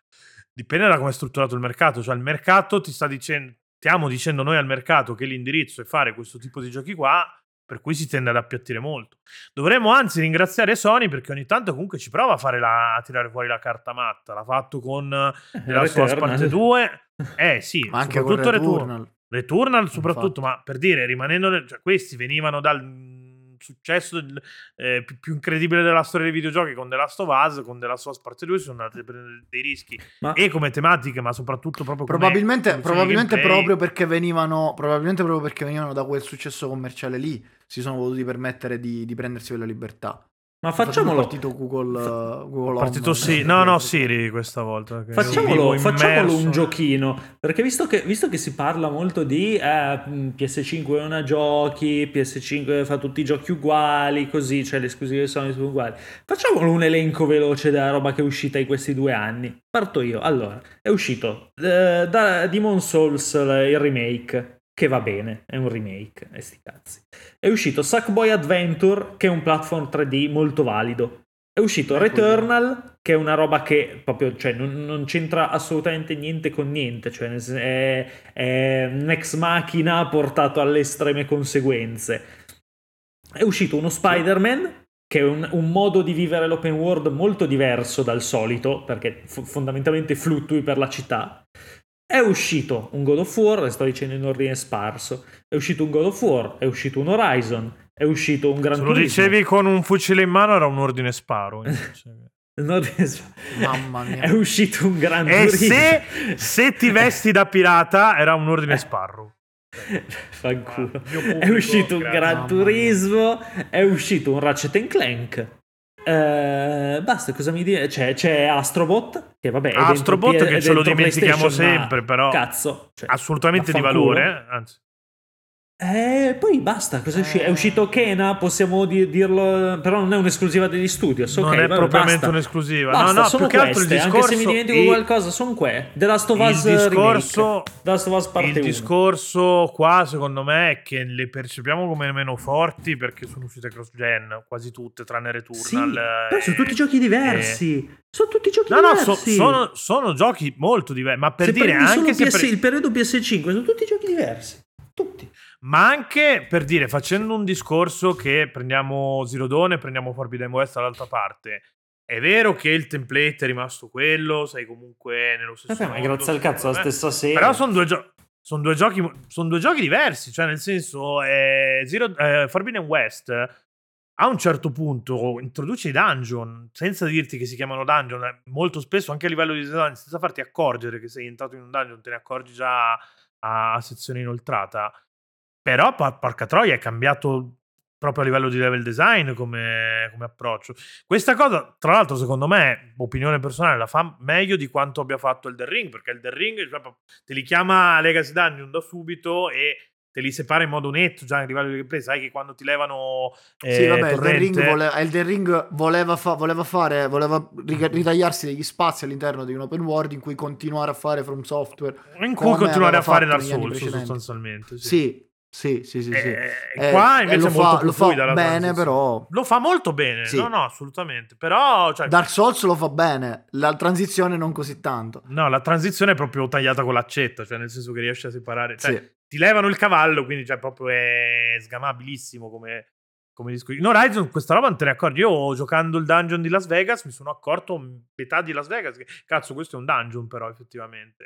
A: dipende da come è strutturato il mercato. Cioè, il mercato ti sta dicendo, stiamo dicendo noi al mercato che l'indirizzo è fare questo tipo di giochi qua, per cui si tende ad appiattire molto. Dovremmo anzi ringraziare Sony perché ogni tanto comunque ci prova a, fare la, a tirare fuori la carta matta. L'ha fatto con eh, Us
B: Returnal.
A: Parte 2. Eh sì,
C: Ma anche con
A: soprattutto Returnal.
C: Returnal.
A: Returnal soprattutto, ma per dire, rimanendo... Cioè, questi venivano dal mm, successo eh, più, incredibile della storia dei videogiochi con The Last of Us, con The Last of Us Parte 2 si sono andati a prendere dei rischi.
B: Ma
A: e come tematiche, ma soprattutto proprio come
C: Probabilmente, probabilmente proprio perché venivano probabilmente proprio perché venivano da quel successo commerciale lì si sono potuti permettere di, di prendersi quella libertà.
B: Ma facciamolo.
C: È partito Google, Google Home.
A: Partito sì, no, no, Siri questa volta. che
B: Facciamolo, facciamolo un giochino, perché visto che, visto che si parla molto di eh, mh, PS5 non ha giochi, PS5 fa tutti i giochi uguali, così, cioè le esclusive Sony sono uguali, facciamolo un elenco veloce della roba che è uscita in questi due anni. Parto io, allora, è uscito eh, da Demon Souls il remake, che va bene, è un remake, e sti cazzi. È uscito Sackboy Adventure, che è un platform 3D molto valido. È uscito. Returnal, che è una roba che proprio cioè, non, non c'entra assolutamente niente con niente, cioè è, è un ex machina portato alle estreme conseguenze. È uscito uno Spider-Man, che è un, un modo di vivere l'open world molto diverso dal solito, perché f- fondamentalmente fluttui per la città. È uscito un God of War, le sto dicendo in ordine sparso. È uscito un God of War, è uscito un Horizon, è uscito un Gran
A: Se lo
B: Turismo.
A: dicevi con un fucile in mano era un ordine sparo.
C: Mamma mia.
B: È uscito un Gran
A: e
B: Turismo.
A: se, se ti vesti da pirata era un ordine sparro.
B: Fanculo.
A: Ah,
B: È uscito un. Gran
C: Mamma
B: Turismo, è uscito un Ratchet and Clank. Eh, basta, cosa mi dire? C'è, c'è Astrobot, che vabbè, dentro
A: Astrobot
B: P-
A: che ce lo
B: dentro
A: dimentichiamo
B: ma
A: sempre, però
B: Cazzo. cioè,
A: assolutamente di valore. Anzi,
B: Eh, poi basta, cosa è uscito? È
C: Eh.
B: uscito Kena, possiamo di- dirlo, però non è un'esclusiva degli studios, ok,
A: non è
B: vabbè,
A: propriamente
B: basta.
A: un'esclusiva.
B: Basta,
A: no, no,
B: sono
A: più che altro il
B: queste,
A: discorso.
B: anche se mi dimentico
A: il-
B: qualcosa, sono que. The Last of
A: il
B: Us
A: discorso,
B: remake. The Last of Us parte
A: il
B: 1.
A: discorso qua, secondo me, è che le percepiamo come meno forti perché sono uscite cross-gen, quasi tutte, tranne Returnal.
B: Sì,
A: eh,
B: però sono tutti giochi diversi. Sono tutti giochi
A: No, no,
B: diversi.
A: so- sono, sono giochi molto diversi, ma per
B: se
A: dire anche se
B: PS
A: pre-
B: il periodo PS5 sono tutti giochi diversi. Tutti.
A: Ma anche per dire, facendo un discorso che prendiamo Zero Dawn e prendiamo Forbidden West dall'altra parte. È vero che il template è rimasto quello, sei comunque nello stesso
B: Vabbè, ma grazie al cazzo, la stessa serie.
A: Però sono due, gio- son due giochi sono due giochi diversi, cioè nel senso eh, Zero, eh, Forbidden West a un certo punto introduce i dungeon senza dirti che si chiamano dungeon, eh, molto spesso anche a livello di design, senza farti accorgere che sei entrato in un dungeon, te ne accorgi già a sezione inoltrata. Però, porca troia, è cambiato proprio a livello di level design come, come approccio. Questa cosa, tra l'altro, secondo me, opinione personale, la fa meglio di quanto abbia fatto il The Ring, perché il The Ring proprio, te li chiama Legacy Dungeon da subito e te li separa in modo netto già a livello di gameplay. Sai che quando ti levano. Eh,
C: Sì, vabbè, il The
A: torrente-
C: Ring, voleva, il The Ring voleva, fa- voleva fare, voleva ritagliarsi degli spazi all'interno di un open world in cui continuare a fare From Software.
A: in cui continuare a fare Dark Souls sostanzialmente. Sì.
C: Sì, sì, sì, sì. sì.
A: Eh,
C: Eh,
A: qua
C: e
A: invece
C: lo
A: è molto
C: fa, lo fa bene,
A: transizione.
C: però.
A: Lo fa molto bene,
C: Sì.
A: no, no, assolutamente. Però, cioè,
C: Dark Souls lo fa bene, la transizione non così tanto.
A: no, la transizione è proprio tagliata con l'accetta, cioè nel senso che riesce a separare. Cioè,
C: Sì.
A: ti levano il cavallo, quindi cioè, proprio è sgamabilissimo come, come disco. In Horizon questa roba non te ne accorgi. Io giocando il dungeon di Las Vegas mi sono accorto metà di Las Vegas che cazzo questo è un dungeon però effettivamente.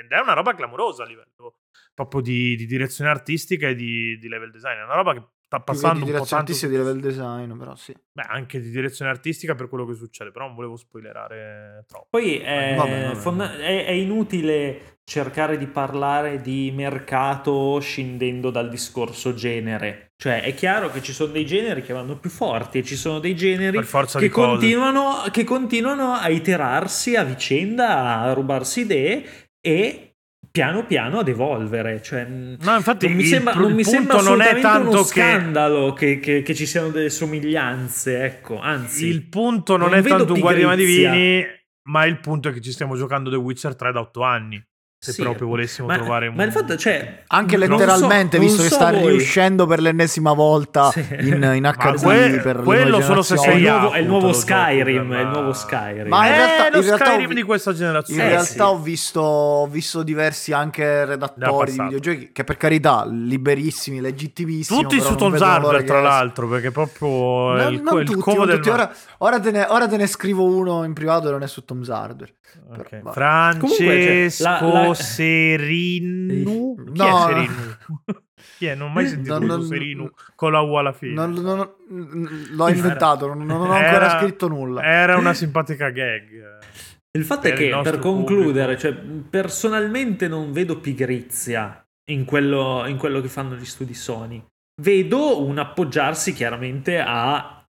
A: Ed è una roba clamorosa a livello proprio di, di direzione artistica e di, di level design. È una roba che sta passando
C: di
A: un po' tanto...
C: e di level design, però sì.
A: Beh, anche di direzione artistica per quello che succede, però non volevo spoilerare troppo.
B: Poi è,
C: Vabbè, vabbè.
B: fonda- è- è inutile cercare di parlare di mercato scendendo dal discorso genere. Cioè, è chiaro che ci sono dei generi che vanno più forti e ci sono dei generi che continuano, che continuano a iterarsi a vicenda, a rubarsi idee e piano piano ad evolvere. Cioè, mh,
A: No, infatti
B: non mi
A: il
B: sembra, non mi sembra
A: punto non è
B: uno
A: tanto che-
B: scandalo che, che- che ci siano delle somiglianze, ecco, anzi.
A: Il punto non,
B: non
A: è tanto Guardiani
B: pigrizia.
A: Divini, ma il punto è che ci stiamo giocando The Witcher 3 da 8 anni. Se
B: Sì,
A: proprio volessimo
B: ma,
A: trovare un...
B: ma il fatto cioè
C: Anche letteralmente,
B: so-
C: visto che
B: so
C: sta
B: voi.
C: riuscendo per l'ennesima volta
B: Sì.
C: in, in HD
A: que-
C: per
A: quello solo se
B: è
A: sei
B: nuovo, è il nuovo Skyrim, è il nuovo Skyrim.
C: Ma in
A: eh,
C: realtà-
A: lo
C: in realtà
A: Skyrim
C: ho-
A: di questa
C: In
A: generazione.
B: Eh,
C: realtà
B: sì.
C: ho, visto, ho visto diversi anche redattori di videogiochi che per carità liberissimi, legittimissimi.
A: Tutti su Tom's
C: che
A: tra l'altro, perché proprio
C: Non,
A: il,
C: non
A: il
C: tutti,
A: covo
C: non
A: del
C: tutti. Ora, ora te ne, ora te ne scrivo uno in privato e non è su Tom's Hardware.
A: Ok.
C: Però, vabbè.
A: Francesco
B: La-
A: Serinu. Chi
C: No.
A: è Serinu? Chi è? Non ho mai sentito
C: Non- non-
A: Serinu con la U alla fine.
C: Non- non- non- l'ho inventato, non, non ho ancora
A: Era-
C: scritto nulla.
A: Era una simpatica gag.
B: Il fatto è
A: per il
B: che per concludere, cioè, personalmente non vedo pigrizia in quello, in quello che fanno gli studi Sony. Vedo un appoggiarsi chiaramente a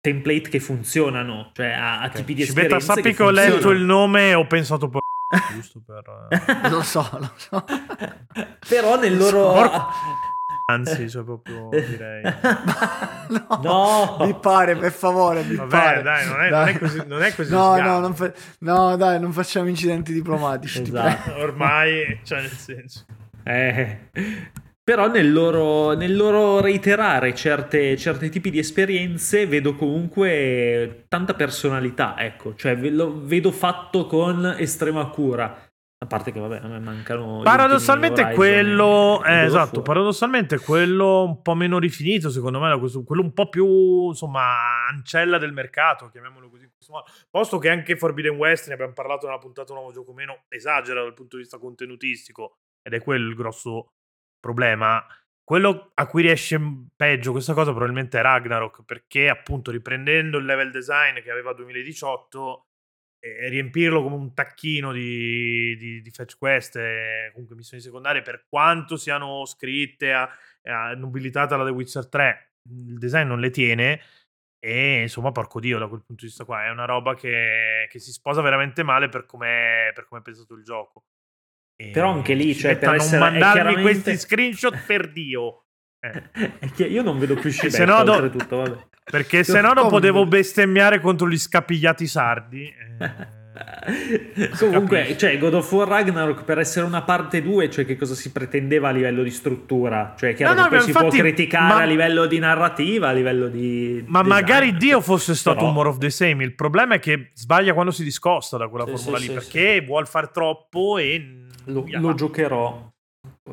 B: template che funzionano, cioè a, a tipi di
A: Civetta,
B: esperienze
A: sappi
B: che
A: che ho letto
B: funzionano.
A: il nome e ho pensato giusto per eh,
C: Lo so, lo so.
B: Però nel loro...
A: Porco- anzi, cioè proprio direi.
C: no,
B: No.
C: mi pare, per favore, mi
A: Vabbè,
C: pare.
A: dai, non è, non è così, non è così
C: No, no, non fa- no, dai, non facciamo incidenti diplomatici. ti
B: Esatto.
A: Ormai, cioè nel senso.
B: Eh, però nel loro, nel loro reiterare certe, certi tipi di esperienze vedo comunque tanta personalità, ecco, cioè ve- lo vedo fatto con estrema cura. A parte che, vabbè, a me mancano.
A: Paradossalmente
B: ultimi
A: quello, eh, esatto,
B: War.
A: paradossalmente quello un po' meno rifinito, secondo me, quello un po' più, insomma, ancella del mercato, chiamiamolo così. Posto che anche Forbidden West, ne abbiamo parlato nella puntata Nuovo Gioco Meno, esagera dal punto di vista contenutistico, ed è quello il grosso problema. Quello a cui riesce peggio questa cosa probabilmente è Ragnarok, perché appunto riprendendo il level design che aveva 2018 e riempirlo come un tacchino di, di- di fetch quest e comunque missioni secondarie, per quanto siano scritte a, a nobilitate alla The Witcher 3, il design non le tiene. E insomma, porco dio, da quel punto di vista qua è una roba che, che si sposa veramente male per come è pensato il gioco. E
B: Però anche lì, cioè,
A: Civetta,
B: per
A: non
B: essere-
A: mandarmi
B: chiaramente-
A: questi screenshot per dio. Eh,
B: io non vedo più
A: se
B: Scibetta,
A: no do-
B: oltretutto, vabbè.
A: perché se no
C: Come?
A: devo bestemmiare contro gli scapigliati sardi. eh.
B: Comunque,
A: capisce.
B: cioè, God of War Ragnarok per essere una parte 2, cioè che cosa si pretendeva a livello di struttura? Cioè, chiaro
A: No, no,
B: che si
A: infatti-
B: può criticare
A: ma-
B: a livello di narrativa, a livello di.
A: Ma
B: design.
A: magari Dio fosse stato
B: Però-
A: un more of the same. Il problema è che sbaglia quando si discosta da quella
B: Sì,
A: formula
B: sì,
A: lì
B: sì,
A: perché vuol far troppo e.
B: Lo, lo giocherò.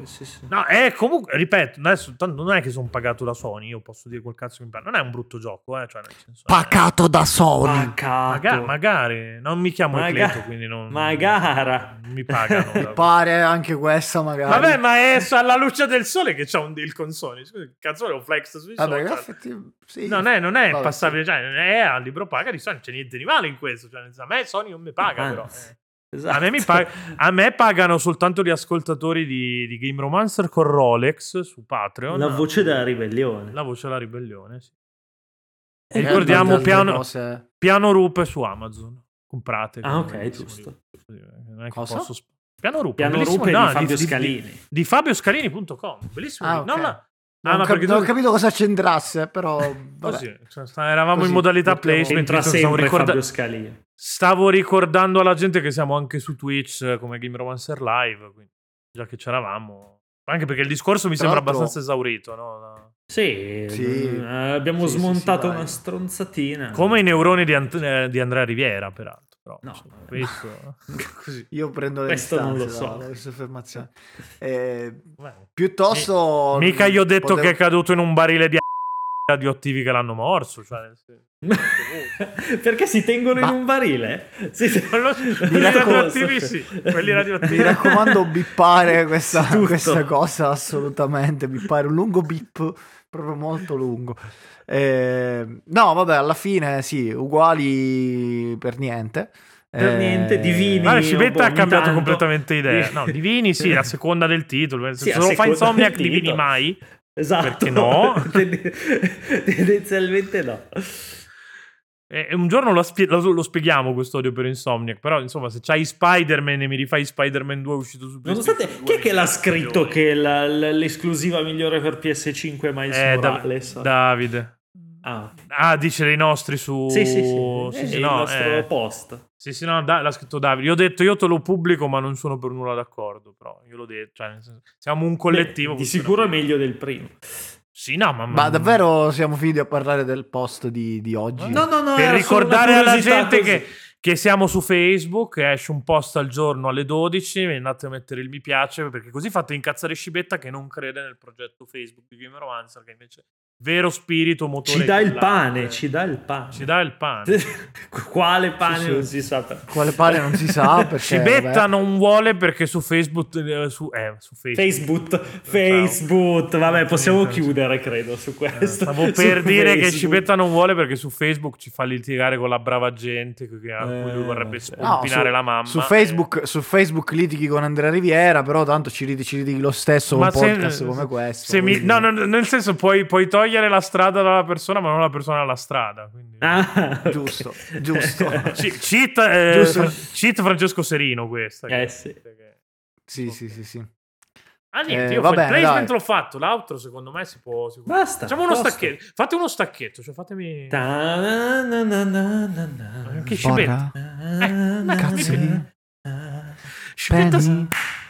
B: Sì, sì.
A: No, è comunque, ripeto, adesso non è che sono pagato da Sony, io posso dire quel cazzo che mi pare. Non è un brutto gioco, eh, cioè nel senso, eh,
C: Pacato da Sony.
A: Maga- magari, non mi chiamo
B: Maga-
A: Ecleto, quindi non...
B: Magara.
A: non mi pagano.
C: Mi pare anche questa magari.
A: Vabbè, ma è alla luce del sole che c'ha un deal con Sony. Scusi, cazzo, è un flex sui
C: Vabbè,
A: social.
C: sì.
A: Non è, non è
C: Vabbè,
A: passabile, cioè, è a libro paga di Sony, non c'è niente di male in questo. Cioè, a me Sony non mi paga,
B: Anzi.
A: però. eh.
B: Esatto.
A: A me, mi pag- a me pagano soltanto gli ascoltatori di, di Game Romancer con Rolex su Patreon.
B: La voce della ribellione.
A: La voce della ribellione, sì.
B: E
A: ricordiamo
C: tante altre
A: piano-
C: cose.
A: Piano Rupe su Amazon. Comprate.
B: Ah, ok, giusto.
A: Non è che
C: Cosa?
A: posso sp- Piano Rupe.
B: Piano Rupe
A: no,
B: di Fabio
A: di,
B: Scalini.
A: Di fabioscalini.com. Bellissimo.
C: Ah,
A: libro.
C: ok.
A: Non la-
C: Non,
A: ma
C: cap- non
A: tu-
C: ho capito cosa c'entrasse, però... vabbè.
A: Così, cioè, eravamo
C: Così,
A: in modalità placement.
B: Entra
A: stavo, ricorda- stavo ricordando alla gente che siamo anche su Twitch eh, come Game Romancer Live. Quindi, già che c'eravamo. Anche perché il discorso mi
C: Tra
A: sembra
C: l'altro-
A: abbastanza esaurito. No? No.
B: Sì,
C: Sì.
B: eh, abbiamo
C: Sì,
B: smontato
C: sì,
B: una stronzatina.
A: Come i neuroni di, Ant- eh, di Andrea Riviera, peraltro. Però,
B: No.
A: insomma, questo... così.
C: Io prendo le
B: Questo non lo so.
C: da affermazioni. Eh,
A: Beh.
C: piuttosto...
A: Mica gli ho detto
C: potevo-
A: che è caduto in un barile di radioattivi che l'hanno morso. Cioè,
B: Perché si tengono
C: Ma-
B: in un barile? Si
A: lo- quelli radioattivi sì, quelli radioattivi.
C: Mi raccomando, bippare questa, questa cosa assolutamente. Bippare un lungo bip, proprio molto lungo. Eh, no, vabbè, alla fine sì, uguali per niente.
B: Per
C: Eh,
B: niente, divini.
A: Guarda, Cibetta
B: boh,
A: ha cambiato
B: tanto.
A: completamente idea. No, Divini sì, a seconda del titolo.
B: Sì,
A: Se lo fa Insomniac, Divini mai.
B: Esatto.
A: Perché no?
B: Tend- Tendenzialmente no.
A: E e un giorno lo, spie- lo- lo spieghiamo questo odio per Insomniac. Però, insomma, se c'hai Spider-Man e mi rifai Spider-Man 2 uscito su
B: Nonostante,
A: PlayStation
B: chi è
A: 2,
B: che l'ha scritto che la- l'esclusiva migliore per PS5 è Miles
A: Eh, Da-
B: Morales?
A: Davide.
B: ah.
A: Ah, dice dei nostri su...
B: Sì, sì, sì.
A: Sì, sì,
B: il
A: no,
B: nostro
A: eh.
B: post.
A: Sì, sì, no, da- l'ha scritto Davide. Io ho detto, io te lo pubblico, ma non sono per nulla d'accordo. Però io l'ho detto, cioè, siamo un collettivo.
B: Beh, di sicuro è meglio del primo.
A: Sì, no, ma...
C: Ma davvero siamo finiti a parlare del post di, di oggi?
B: No, no, no.
A: per ricordare alla gente che, che siamo su Facebook, che esce un post al giorno alle 12, andate a mettere il mi piace, perché così fate incazzare Scibetta che non crede nel progetto Facebook di Game Romancer, che invece vero spirito motore
B: Ci dà il pane, ci dà il pane.
A: Ci dà il pane.
B: Quale pane
C: Sì, sì.
B: non si sa. per-
C: Quale pare non si sa perché...
A: Scibetta
C: vabbè.
A: non vuole perché su Facebook... eh, su, eh, su Facebook.
B: Facebook, Facebook, vabbè, possiamo chiudere, credo, su
A: Eh,
B: questo.
A: Stavo
B: Su
A: per dire che
B: Facebook.
A: Scibetta non vuole perché su Facebook ci fa litigare con la brava gente che- a cui lui
B: Eh,
A: vorrebbe.
C: No,
A: spompinare
C: su,
A: la mamma.
C: su Facebook, su Facebook litighi con Andrea Riviera, però tanto ci, lit- ci litighi lo stesso con
A: Ma
C: un
A: se-
C: podcast come questo.
A: se mi- no, no, nel senso puoi, puoi togliere la strada dalla persona, ma non la persona dalla strada. Quindi...
B: Ah.
C: Giusto, giusto.
A: Ci- cheat, eh,
C: Giusto.
A: Fra- cheat Francesco Serino questa.
B: Eh, sì.
C: Sì, sì, sì, sì.
A: Ah niente,
C: Eh,
A: io
C: va
A: fa- il placement
C: dai.
A: l'ho fatto, l'altro secondo me si può... Si può...
B: Basta.
A: Facciamo uno
B: basta.
A: stacchetto, fate uno stacchetto, cioè fatemi...
B: Ta-na-na-na-na-na.
A: Anche
C: Sborra.
A: Scibetta.
B: Ah,
C: Cazzoli.
A: Scibetta-
C: Penny.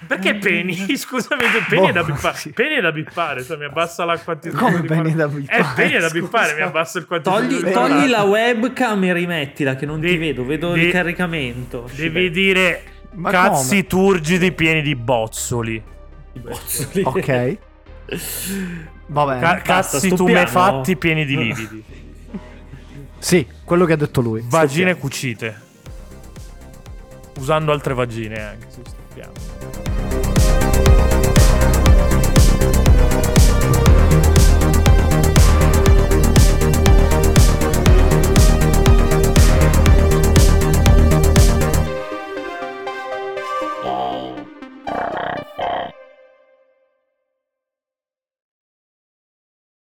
A: Perché Penny? Scusami, Penny è da
C: Boh,
A: bippare.
C: sì.
A: Penny è da bippare, cioè mi abbassa la quantità.
C: Come
A: di
C: Penny
A: parole.
C: da bippare?
A: Eh, Penny è da
C: Scusa.
A: bippare, mi abbassa il quantità.
B: Togli,
A: di
B: togli la webcam e rimettila che non ti
A: De-
B: vedo, vedo
A: de-
B: il caricamento.
A: Devi dire
C: Ma
A: cazzi turgidi pieni di bozzoli.
B: Bozzoli.
C: Ok. Va bene.
A: Ca- cazzi tumefatti pieni di lividi.
C: Sì, quello che ha detto lui.
A: Vagine cucite. Usando altre vagine anche, stoppiamo.